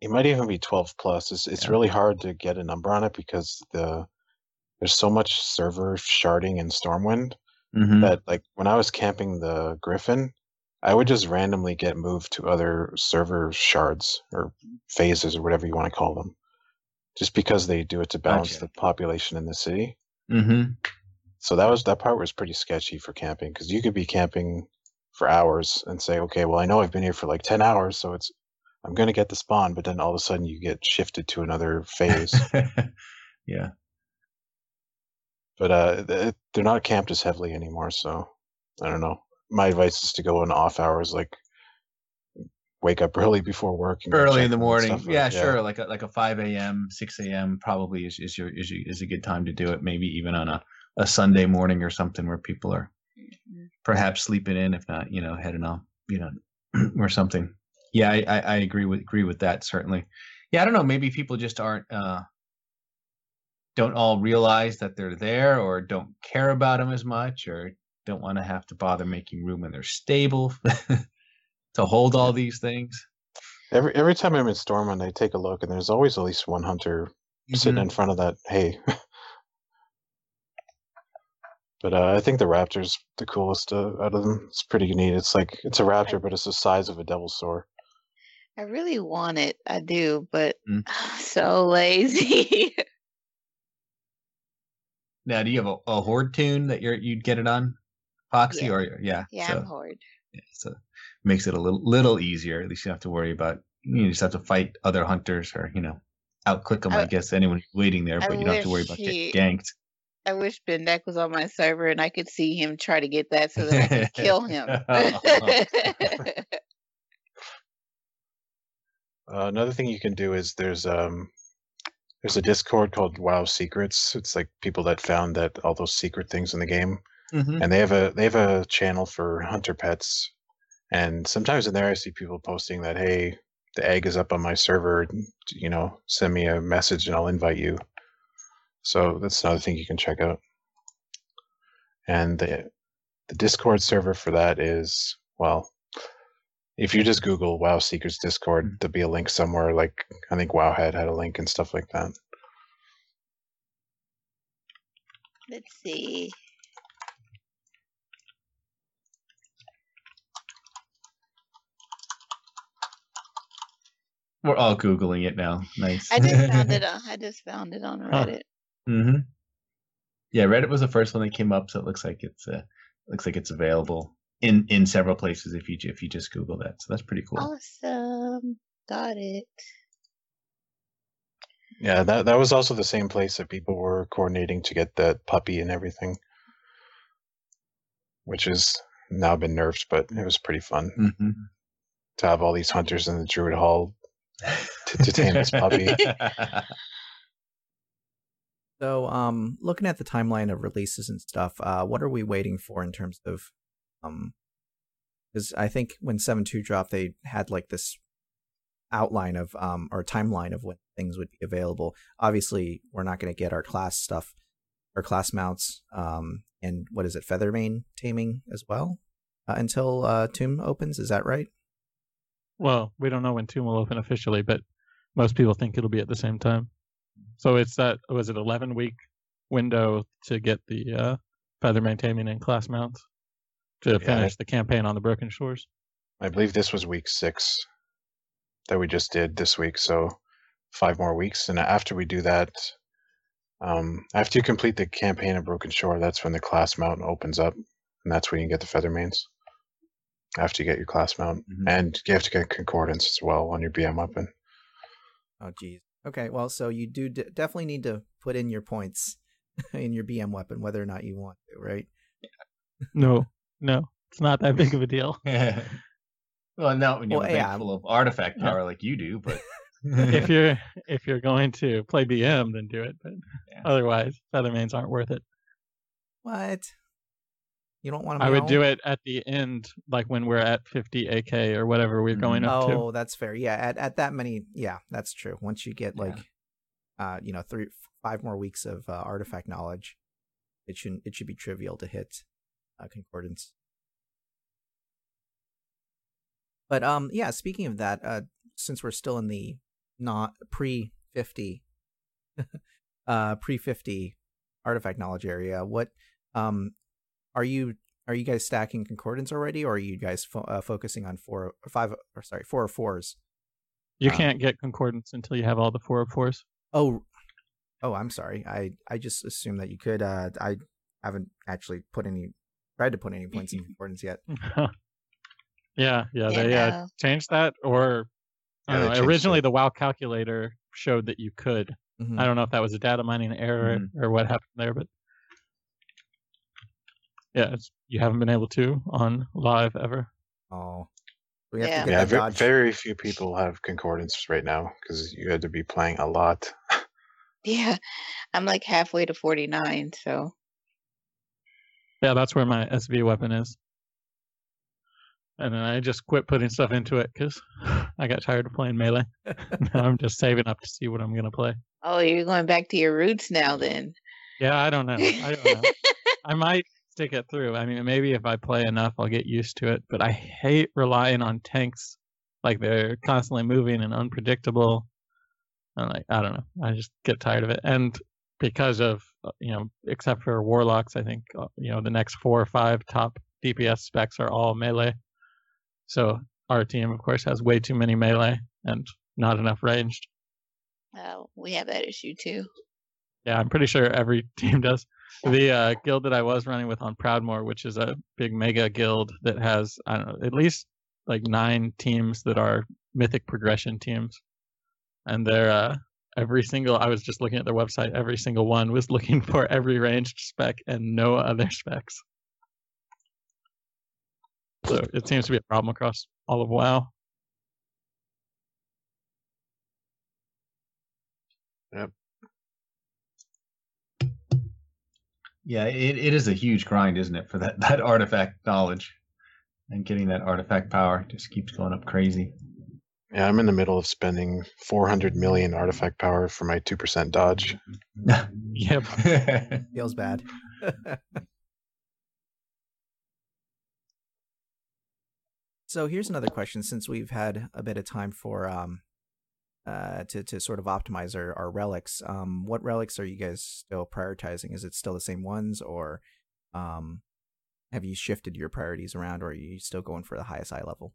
Speaker 4: It might even be 12 plus. It's it's
Speaker 2: Yeah.
Speaker 4: really hard to get a number on it because the there's so much server sharding in Stormwind
Speaker 2: Mm-hmm.
Speaker 4: that like when I was camping the Griffin, I would just randomly get moved to other server shards or phases or whatever you want to call them, just because they do it to balance
Speaker 2: Gotcha.
Speaker 4: the population in the city.
Speaker 2: Mm-hmm.
Speaker 4: So that was that part was pretty sketchy for camping because you could be camping for hours and say, okay, well I know I've been here for like ten hours, so it's I'm gonna get the spawn, but then all of a sudden you get shifted to another phase.
Speaker 2: yeah.
Speaker 4: but uh, they're not camped as heavily anymore, so I don't know. My advice is to go in off hours, like wake up early before work. And
Speaker 2: Early in the morning. Yeah, sure. Like a like a five a.m., six a.m. probably is, is your is your, is a good time to do it. Maybe even on a, a Sunday morning or something where people are perhaps sleeping in, if not, you know, heading off, you know, or something. Yeah, I, I, I agree with agree with that certainly. Yeah, I don't know. Maybe people just aren't uh, don't all realize that they're there, or don't care about them as much, or don't want to have to bother making room in their stable to hold all these things.
Speaker 4: Every every time I'm in Stormwind, I take a look, and there's always at least one hunter sitting
Speaker 2: Mhm.
Speaker 4: in front of that hay. but uh, I think the raptor's the coolest uh, out of them. It's pretty neat. It's like it's a raptor, but it's the size of a devilsaur.
Speaker 5: I really want it. I do, but
Speaker 2: Mm.
Speaker 5: So lazy.
Speaker 2: Now, do you have a, a horde tune that you're you'd get it on, Foxy,
Speaker 5: Yeah.
Speaker 2: or yeah?
Speaker 5: yeah,
Speaker 2: so,
Speaker 5: I'm horde.
Speaker 2: yeah, so makes it a little little easier. At least you don't have to worry about you just have to fight other hunters or you know outclick them. I,
Speaker 5: I-
Speaker 2: guess anyone who's waiting there,
Speaker 5: I
Speaker 2: but you don't have to worry about
Speaker 5: he-
Speaker 2: getting ganked.
Speaker 5: I wish Bendak was on my server and I could see him try to get that so that I could kill him.
Speaker 4: Uh, another thing you can do is there's um there's a Discord called WoW Secrets. It's like people that found that all those secret things in the game,
Speaker 2: Mhm.
Speaker 4: and they have a they have a channel for hunter pets. And sometimes in there, I see people posting that hey, the egg is up on my server. You know, send me a message and I'll invite you. So that's another thing you can check out. And the the Discord server for that is well, if you just Google WoW Secrets Discord, mm-hmm. there'll be a link somewhere. Like I think WoWhead had a link and stuff like that.
Speaker 5: Let's see.
Speaker 2: We're all googling it now. Nice.
Speaker 5: I just found it on I just found it on Reddit.
Speaker 2: Hmm Yeah, Reddit was the first one that came up, so it looks like it's uh, looks like it's available in in several places if you if you just Google that. So that's pretty cool.
Speaker 5: Awesome. Got it.
Speaker 4: Yeah, that that was also the same place that people were coordinating to get that puppy and everything, which has now been nerfed, but it was pretty fun
Speaker 2: hmm
Speaker 4: to have all these hunters in the Druid Hall. To- to tame this puppy.
Speaker 6: So, um, looking at the timeline of releases and stuff, uh, what are we waiting for in terms of, um, because I think when seven two dropped, they had like this outline of um or timeline of when things would be available. Obviously, we're not going to get our class stuff, our class mounts, um, and what is it, Feathermane taming as well, uh, until uh, Tomb opens. Is that right?
Speaker 3: Well, we don't know when Tomb will open officially, but most people think it'll be at the same time. So it's that was it eleven week window to get the uh, Feathermane taming and class mounts to
Speaker 4: Yeah.
Speaker 3: finish the campaign on the Broken Shores.
Speaker 4: I believe this was week six that we just did this week, so five more weeks. And after we do that, um, after you complete the campaign of Broken Shore, that's when the class mount opens up, and that's when you get the Feathermanes. After you get your class mount,
Speaker 2: Mhm.
Speaker 4: and you have to get concordance as well on your BM weapon.
Speaker 6: Oh, geez. Okay, well, so you do d- definitely need to put in your points in your BM weapon, whether or not you want to, right?
Speaker 3: No, no, it's not that big of a deal.
Speaker 2: well, not when you
Speaker 6: Well,
Speaker 2: have a bank
Speaker 6: yeah.
Speaker 2: full of artifact
Speaker 3: Yeah.
Speaker 2: power like you do, but
Speaker 3: if you're if you're going to play BM, then do it. But
Speaker 2: Yeah.
Speaker 3: otherwise, Feathermanes aren't worth it.
Speaker 6: What? You don't want to.
Speaker 3: I would do it at the end, like when we're at 50 AK or whatever we're going
Speaker 2: Mhm.
Speaker 3: up
Speaker 6: Oh, that's fair. Yeah, at at that many, yeah, that's true. Once you get
Speaker 2: Yeah.
Speaker 6: like, uh, you know, three, five more weeks of uh, artifact knowledge, it should it should be trivial to hit uh, concordance. But um, yeah. Speaking of that, uh, since we're still in the not pre fifty, uh, pre fifty artifact knowledge area, what um, are you are you guys stacking concordance already, or are you guys fo- uh, focusing on four or five or sorry four or fours?
Speaker 3: You
Speaker 6: uh,
Speaker 3: can't get concordance until you have all the 404s.
Speaker 6: Oh, oh, I'm sorry. I I just assumed that you could. Uh, I haven't actually put any tried to put any points in concordance yet.
Speaker 3: yeah, yeah,
Speaker 5: Yeah,
Speaker 3: they uh, changed that, or I
Speaker 4: Yeah,
Speaker 3: don't know. Originally,
Speaker 4: it.
Speaker 3: the WoW calculator showed that you could.
Speaker 6: Mhm.
Speaker 3: I don't know if that was a data mining error
Speaker 2: Mhm.
Speaker 3: or what happened there, but yeah, it's, you haven't been able to on live ever.
Speaker 6: Oh, we have
Speaker 5: Yeah.
Speaker 6: to get
Speaker 4: Yeah,
Speaker 6: that
Speaker 4: very few people have concordance right now because you had to be playing a lot.
Speaker 5: Yeah, I'm like halfway to 49, so
Speaker 3: Yeah, that's where my SV weapon is. And then I just quit putting stuff into it because I got tired of playing melee. now I'm just saving up to see what I'm gonna play.
Speaker 5: oh, you're going back to your roots now then.
Speaker 3: Yeah, I don't know. I don't know. I might stick it through. I mean, maybe if I play enough, I'll get used to it. But I hate relying on tanks. Like they're constantly moving and unpredictable. And like I don't know. I just get tired of it. And because of uh, you know, except for warlocks, I think uh, you know the next four or five top DPS specs are all melee. So our team, of course, has way too many melee and not enough ranged.
Speaker 5: Oh, we have that issue too.
Speaker 3: Yeah, I'm pretty sure every team does. The uh, guild that I was running with on Proudmoore, which is a big mega guild that has, I don't know, at least like nine teams that are mythic progression teams. And they're, uh, every single, I was just looking at their website, every single one was looking for every ranged spec and no other specs. So it seems to be a problem across all of WoW.
Speaker 2: Yeah, it, it is a huge grind, isn't it, for that, that artifact knowledge and getting that artifact power just keeps going up crazy.
Speaker 4: Yeah, I'm in the middle of spending 400 million artifact power for my 2% dodge.
Speaker 3: Yep.
Speaker 6: Feels bad. so here's another question. Since we've had a bit of time for um, uh, to to sort of optimize our, our relics, um, what relics are you guys still prioritizing? Is it still the same ones, or um, have you shifted your priorities around, or are you still going for the highest eye level?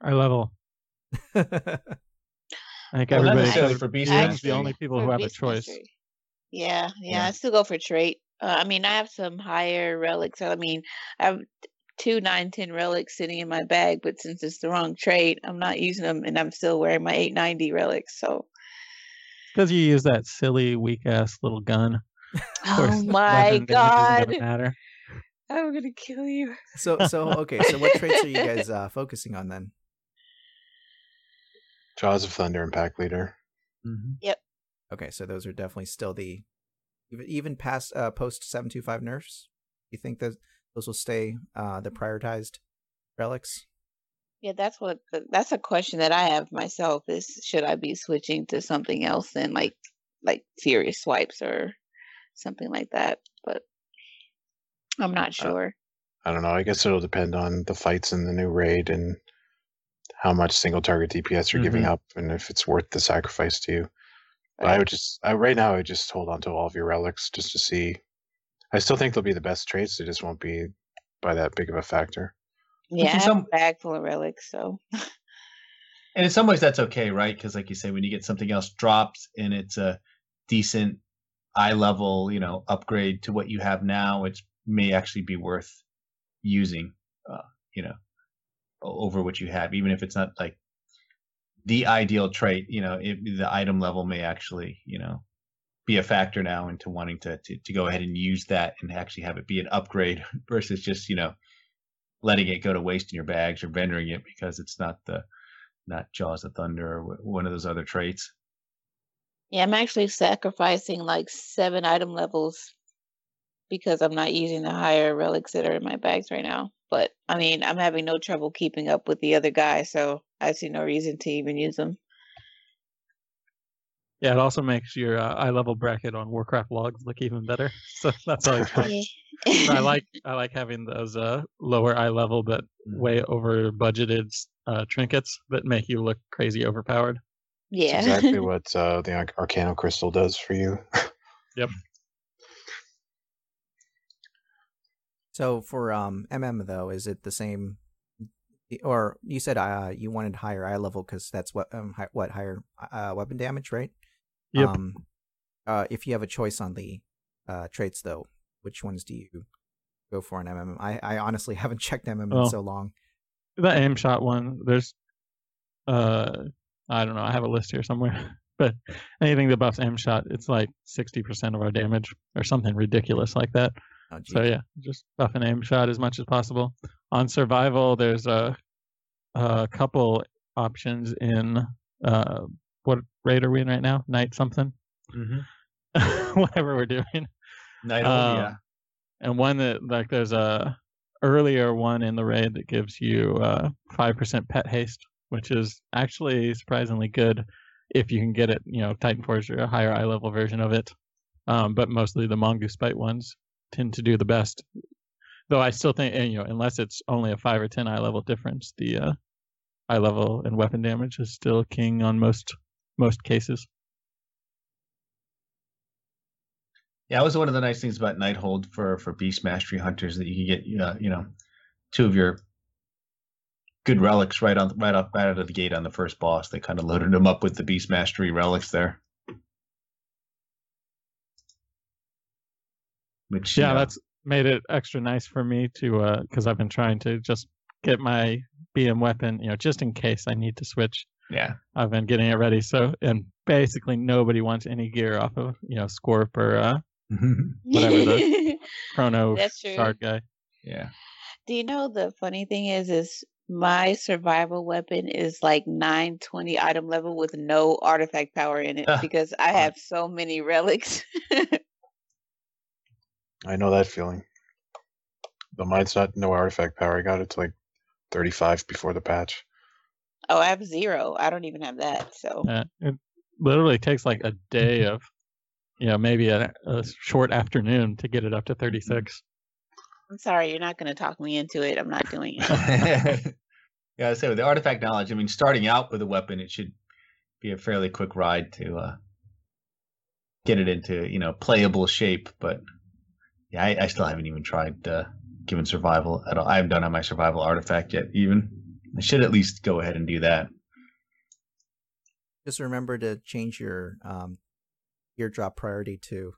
Speaker 3: Our level. I think
Speaker 2: Well,
Speaker 3: everybody
Speaker 2: necessarily
Speaker 3: says
Speaker 2: for beast
Speaker 3: Ian's the only people who have a choice.
Speaker 5: Yeah, yeah,
Speaker 2: Yeah.
Speaker 5: I still go for trait. Uh, I mean, I have some higher relics. I mean, I have two nine ten relics sitting in my bag, but since it's the wrong trait, I'm not using them, and I'm still wearing my 890 relics. So,
Speaker 3: Because you use that silly, weak ass little gun. Of course,
Speaker 5: oh my
Speaker 3: weapon damage isn't
Speaker 5: god,
Speaker 3: matter.
Speaker 5: I'm gonna kill you.
Speaker 6: so so okay. So what traits are you guys uh, focusing on then?
Speaker 4: Jaws of Thunder and Pack Leader.
Speaker 2: Mhm. Yep.
Speaker 6: Okay, so those are definitely still the even even past uh, post seven two five nerfs. You think that those will stay uh, the prioritized relics?
Speaker 5: Yeah, that's what that's a question that I have myself. Is should I be switching to something else than like like furious swipes or something like that? But I'm not sure.
Speaker 4: I don't know. I guess it'll depend on the fights in the new raid and how much single target DPS you're giving
Speaker 2: Mhm.
Speaker 4: up and if it's worth the sacrifice to you. But I would just, I, right now, I would just hold on to all of your relics just to see. I still think they'll be the best traits. They just won't be by that big of a factor.
Speaker 5: yeah, I
Speaker 2: some-
Speaker 5: bag full of relics, so
Speaker 2: And in some ways, that's okay, right? Because, like you say, when you get something else dropped and it's a decent eye level, you know, upgrade to what you have now, it may actually be worth using, uh, you know, over what you have, even if it's not like the ideal trait. You know, it, the item level may actually, you know, be a factor now into wanting to, to to go ahead and use that and actually have it be an upgrade versus just you know letting it go to waste in your bags or vendoring it because it's not the not Jaws of Thunder or one of those other traits.
Speaker 5: yeah, I'm actually sacrificing like seven item levels because I'm not using the higher relics that are in my bags right now. But I mean, I'm having no trouble keeping up with the other guys, so I see no reason to even use them.
Speaker 3: Yeah, it also makes your uh, eye level bracket on Warcraft logs look even better. So that's always fun. I like I like having those uh, lower eye level but way over budgeted uh, trinkets that make you look crazy overpowered.
Speaker 4: It's
Speaker 5: yeah.
Speaker 4: exactly what uh, the Arc- Arcano Crystal does for you.
Speaker 3: Yep.
Speaker 6: So for um MM though, is it the same? Or you said uh you wanted higher eye level because that's what um hi, what higher uh weapon damage, right?
Speaker 3: Yep.
Speaker 6: Um, uh, if you have a choice on the uh traits though, which ones do you go for in MM? I I honestly haven't checked MM in so long.
Speaker 3: The aim shot one, there's uh I don't know, I have a list here somewhere. But anything that buffs aim shot, it's like sixty percent of our damage or something ridiculous like that.
Speaker 6: Oh,
Speaker 3: So yeah, just buff an aim shot as much as possible. On survival, there's a, a couple options in uh, what rate are we in right now? Night something,
Speaker 2: Mm-hmm.
Speaker 3: whatever we're doing.
Speaker 2: Night
Speaker 3: Um,
Speaker 2: yeah.
Speaker 3: And one that like there's a earlier one in the raid that gives you uh, five percent pet haste, which is actually surprisingly good if you can get it. You know, Titan Forge or a higher eye level version of it. Um, but mostly the mongoose bite ones tend to do the best. Though I still think, and, you know, unless it's only a five or ten eye level difference, the uh, eye level and weapon damage is still king on most most cases.
Speaker 2: Yeah, that was one of the nice things about Nighthold for for Beast Mastery hunters that you could get uh, you know two of your good relics right on right off right out of the gate on the first boss. They kind of loaded them up with the Beast Mastery relics there. Which
Speaker 3: yeah,
Speaker 2: you know,
Speaker 3: that's made it extra nice for me to because I've been trying to just get my BM weapon, you know, just in case I need to switch.
Speaker 2: Yeah.
Speaker 3: I've been getting it ready. So and basically nobody wants any gear off of you know Scorp or uh, whatever the Chrono
Speaker 5: That's true.
Speaker 3: Shard guy.
Speaker 2: yeah.
Speaker 5: Do you know the funny thing is is my survival weapon is like 920 item level with no artifact power in it
Speaker 2: Ah,
Speaker 5: because I
Speaker 2: fun.
Speaker 5: have so many relics.
Speaker 4: I know that feeling. But mine's not no artifact power. I got it to like 35 before the patch.
Speaker 5: Oh, I have zero. I don't even have that. So
Speaker 3: Yeah, it literally takes like a day of you know maybe a, a short afternoon to get it up to 36.
Speaker 5: I'm sorry, you're not going to talk me into it. I'm not doing it.
Speaker 2: yeah, I say with the artifact knowledge, I mean, starting out with a weapon, it should be a fairly quick ride to uh, get it into you know playable shape. But yeah, I, I still haven't even tried uh, giving survival at all. I haven't done on my survival artifact yet. Even I should at least go ahead and do that.
Speaker 6: Just remember to change your um eardrop priority to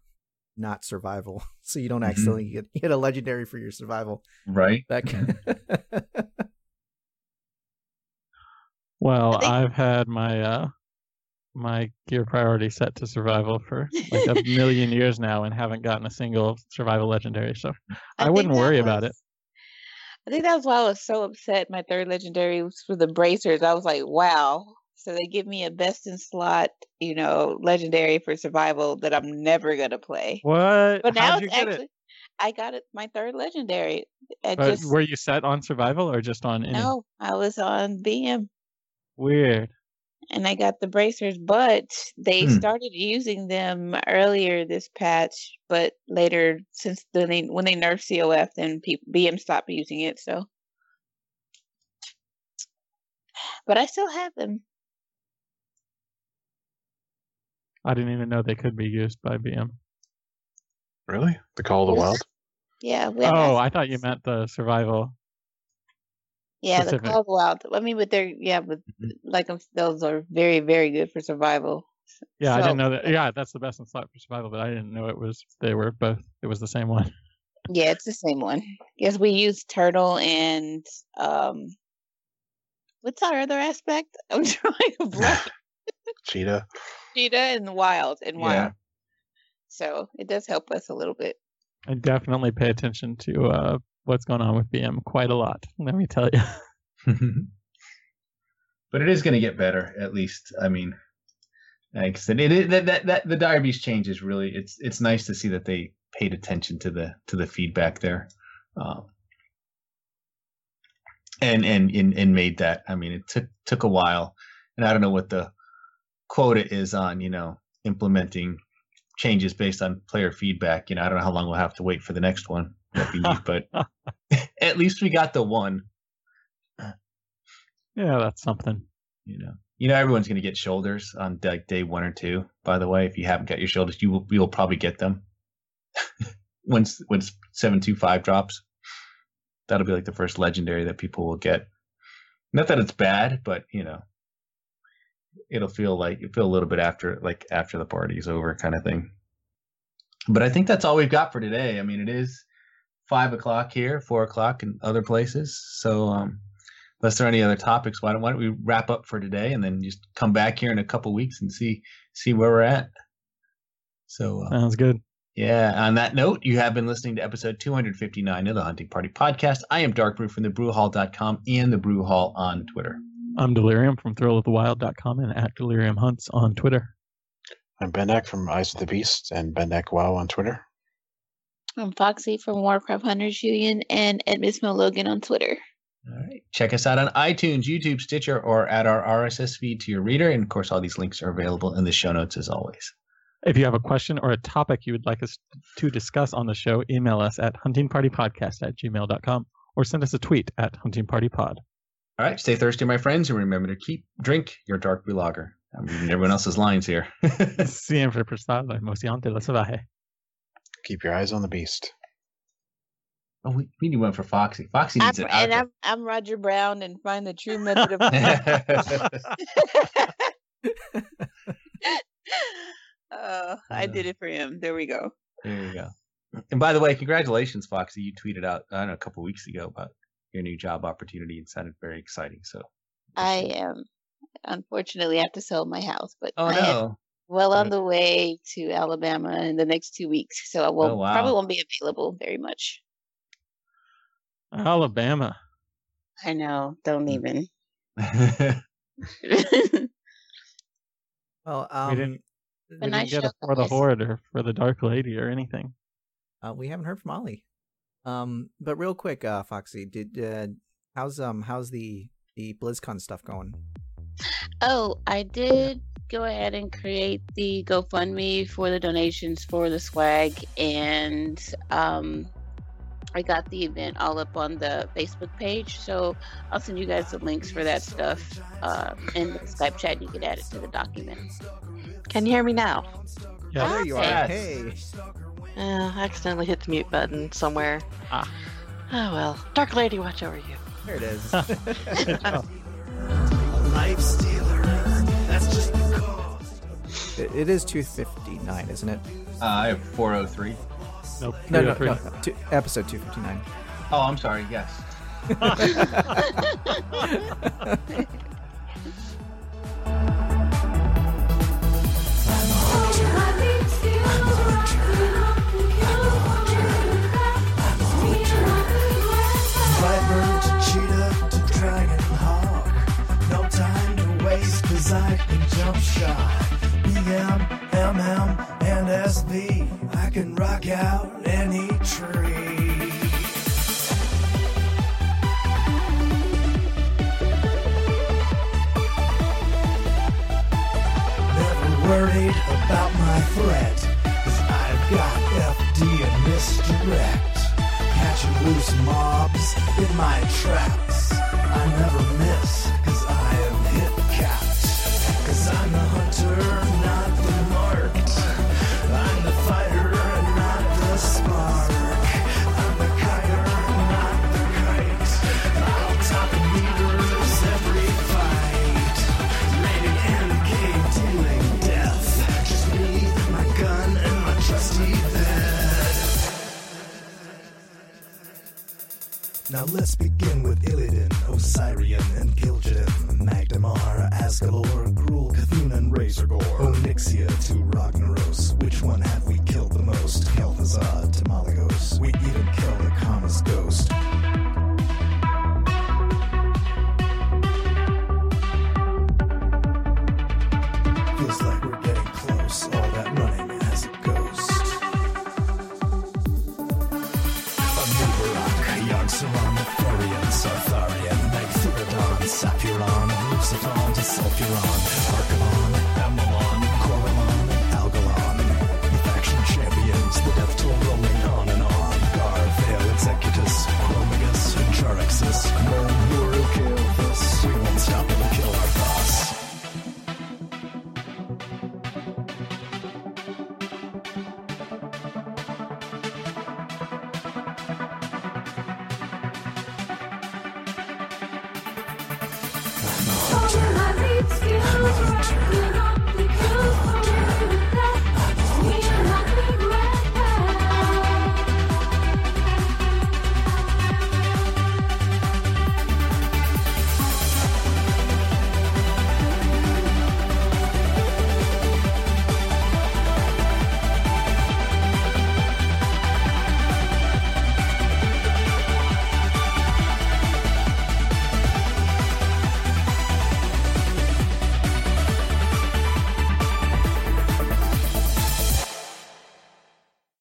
Speaker 6: not survival, so you don't
Speaker 2: Mhm.
Speaker 6: accidentally get, get a legendary for your survival.
Speaker 2: Right.
Speaker 6: That c-
Speaker 3: Well,
Speaker 5: I think-
Speaker 3: I've had my uh my gear priority set to survival for like a million years now and haven't gotten a single survival legendary. So I,
Speaker 5: think
Speaker 3: wouldn't
Speaker 5: that
Speaker 3: worry about it.
Speaker 5: I think that's why I was so upset. My third legendary was for the bracers. I was like, wow. So they give me a best in slot, you know, legendary for survival that I'm never gonna play.
Speaker 3: What?
Speaker 5: But now it's
Speaker 3: get
Speaker 5: actually,
Speaker 3: it?
Speaker 5: I got it. My third legendary.
Speaker 3: But
Speaker 5: just
Speaker 3: were you set on survival or just on any?
Speaker 5: no. I was on BM
Speaker 3: Weird.
Speaker 5: And I got the bracers, but they
Speaker 2: Hmm.
Speaker 5: started using them earlier this patch. But later, since then they when they nerfed COF, then P- BM stopped using it. So, but I still have them.
Speaker 3: I didn't even know they could be used by BM.
Speaker 4: Really? The Call of the Wild?
Speaker 5: Yeah. we
Speaker 3: Oh, I thought you meant the survival.
Speaker 5: Yeah, the
Speaker 3: specific.
Speaker 5: Call of Wild. I mean, but they're yeah, but
Speaker 2: Mhm.
Speaker 5: like those are very very good for survival.
Speaker 3: Yeah, I didn't know that. Yeah, that's the best in slot for survival, but I didn't know it was they were both. It was the same one.
Speaker 5: Yeah, it's the same one. Yes, we use turtle and um, what's our other aspect? I'm trying to blank.
Speaker 4: Cheetah?
Speaker 5: Cheetah and wild and
Speaker 2: Yeah.
Speaker 5: wild. So it does help us a little bit.
Speaker 3: I definitely pay attention to uh, what's going on with BM quite a lot. Let me tell you.
Speaker 2: but it is going to get better, at least. I mean, like I said, it, it that, that that the Beast change is really it's it's nice to see that they paid attention to the to the feedback there, um, and, and and and made that. I mean, it took took a while, and I don't know what the quota is on you know implementing changes based on player feedback. You know, I don't know how long we'll have to wait for the next one, but at least we got the one.
Speaker 3: Yeah, that's something.
Speaker 2: You know, you know, everyone's going to get shoulders on like day one or two. By the way, if you haven't got your shoulders, you will you will probably get them once once seven two five drops. That'll be like the first legendary that people will get. Not that it's bad, but you know, it'll feel like you feel a little bit after like after the party's over kind of thing but i think that's all we've got for today i mean it is five o'clock here four o'clock in other places so um unless there are any other topics why don't, why don't we wrap up for today and then just come back here in a couple weeks and see see where we're at so uh,
Speaker 3: Sounds good.
Speaker 2: yeah, on that note, you have been listening to episode 259 of the Hunting Party Podcast. I am Dark Brew from the brewhall.com and the Brew Hall on Twitter.
Speaker 3: I'm Delirium from thrillofthewild.com and at Delirium Hunts on Twitter.
Speaker 4: I'm Bendak from Eyes of the Beast and Bendak Wow on Twitter.
Speaker 5: I'm Foxy from Warcraft Hunters Union and Edmismo Logan on Twitter.
Speaker 2: All right. Check us out on iTunes, YouTube, Stitcher, or at our RSS feed to your reader. And of course, all these links are available in the show notes as always.
Speaker 3: If you have a question or a topic you would like us to discuss on the show, email us at huntingpartypodcast at gmail.com or send us a tweet at huntingpartypod.
Speaker 2: All right. Stay thirsty, my friends, and remember to keep drink your dark brew lager. I'm reading everyone else's lines here.
Speaker 3: Siempre prestado, emocionante lo salvaje.
Speaker 4: Keep your eyes on the beast.
Speaker 2: oh, we, we need one for Foxy. Foxy
Speaker 5: I'm,
Speaker 2: needs it.
Speaker 5: and I'm, I'm Roger Brown and find the true method of. oh, I did it for him. There we go.
Speaker 2: There you go. And by the way, congratulations, Foxy. You tweeted out I don't know a couple weeks ago about your new job opportunity and sounded very exciting. So
Speaker 5: I am unfortunately have to sell my house, but
Speaker 2: Oh
Speaker 5: I am
Speaker 2: no.
Speaker 5: Well on the way to Alabama in the next two weeks, so I will
Speaker 2: Oh, wow.
Speaker 5: probably won't be available very much.
Speaker 3: Alabama.
Speaker 5: I know. Don't even.
Speaker 6: Well, um,
Speaker 3: we didn't,
Speaker 5: A
Speaker 3: we didn't get
Speaker 5: show,
Speaker 3: a for the horde or for the dark lady or anything.
Speaker 6: uh, we haven't heard from Ollie. Um, but real quick, uh, Foxy, did uh, how's um how's the the BlizzCon stuff going?
Speaker 5: Oh, I did go ahead and create the GoFundMe for the donations for the swag, and um, I got the event all up on the Facebook page. So I'll send you guys the links for that stuff uh, in the Skype chat. You can add it to the document.
Speaker 7: Can you hear me now?
Speaker 3: Yeah.
Speaker 6: there you are.
Speaker 2: Yes.
Speaker 6: Hey.
Speaker 7: Uh, I accidentally hit the mute button somewhere.
Speaker 3: Ah.
Speaker 7: Oh well. Dark Lady, watch over you.
Speaker 6: There it is.
Speaker 3: Good
Speaker 6: it, it is two fifty nine, isn't it?
Speaker 2: Uh, I have 403.
Speaker 3: Nope.
Speaker 6: No, no,
Speaker 3: 303.
Speaker 6: no. Two, episode two fifty nine.
Speaker 2: Oh, I'm sorry. Yes.
Speaker 1: Cheetah to dragon hawk. No time to waste, cause I can jump shot. BM, MM, and SV. I can rock out any tree. Never worried about my threat, cause I've got FD and misdirect. Catching loose mobs in my traps. I never miss, let's begin with Illidan, Ossirian, and Kil'jaeden, Magmadar, Azgalor, Gruul, Cthulhu, and Razorgore, Onyxia to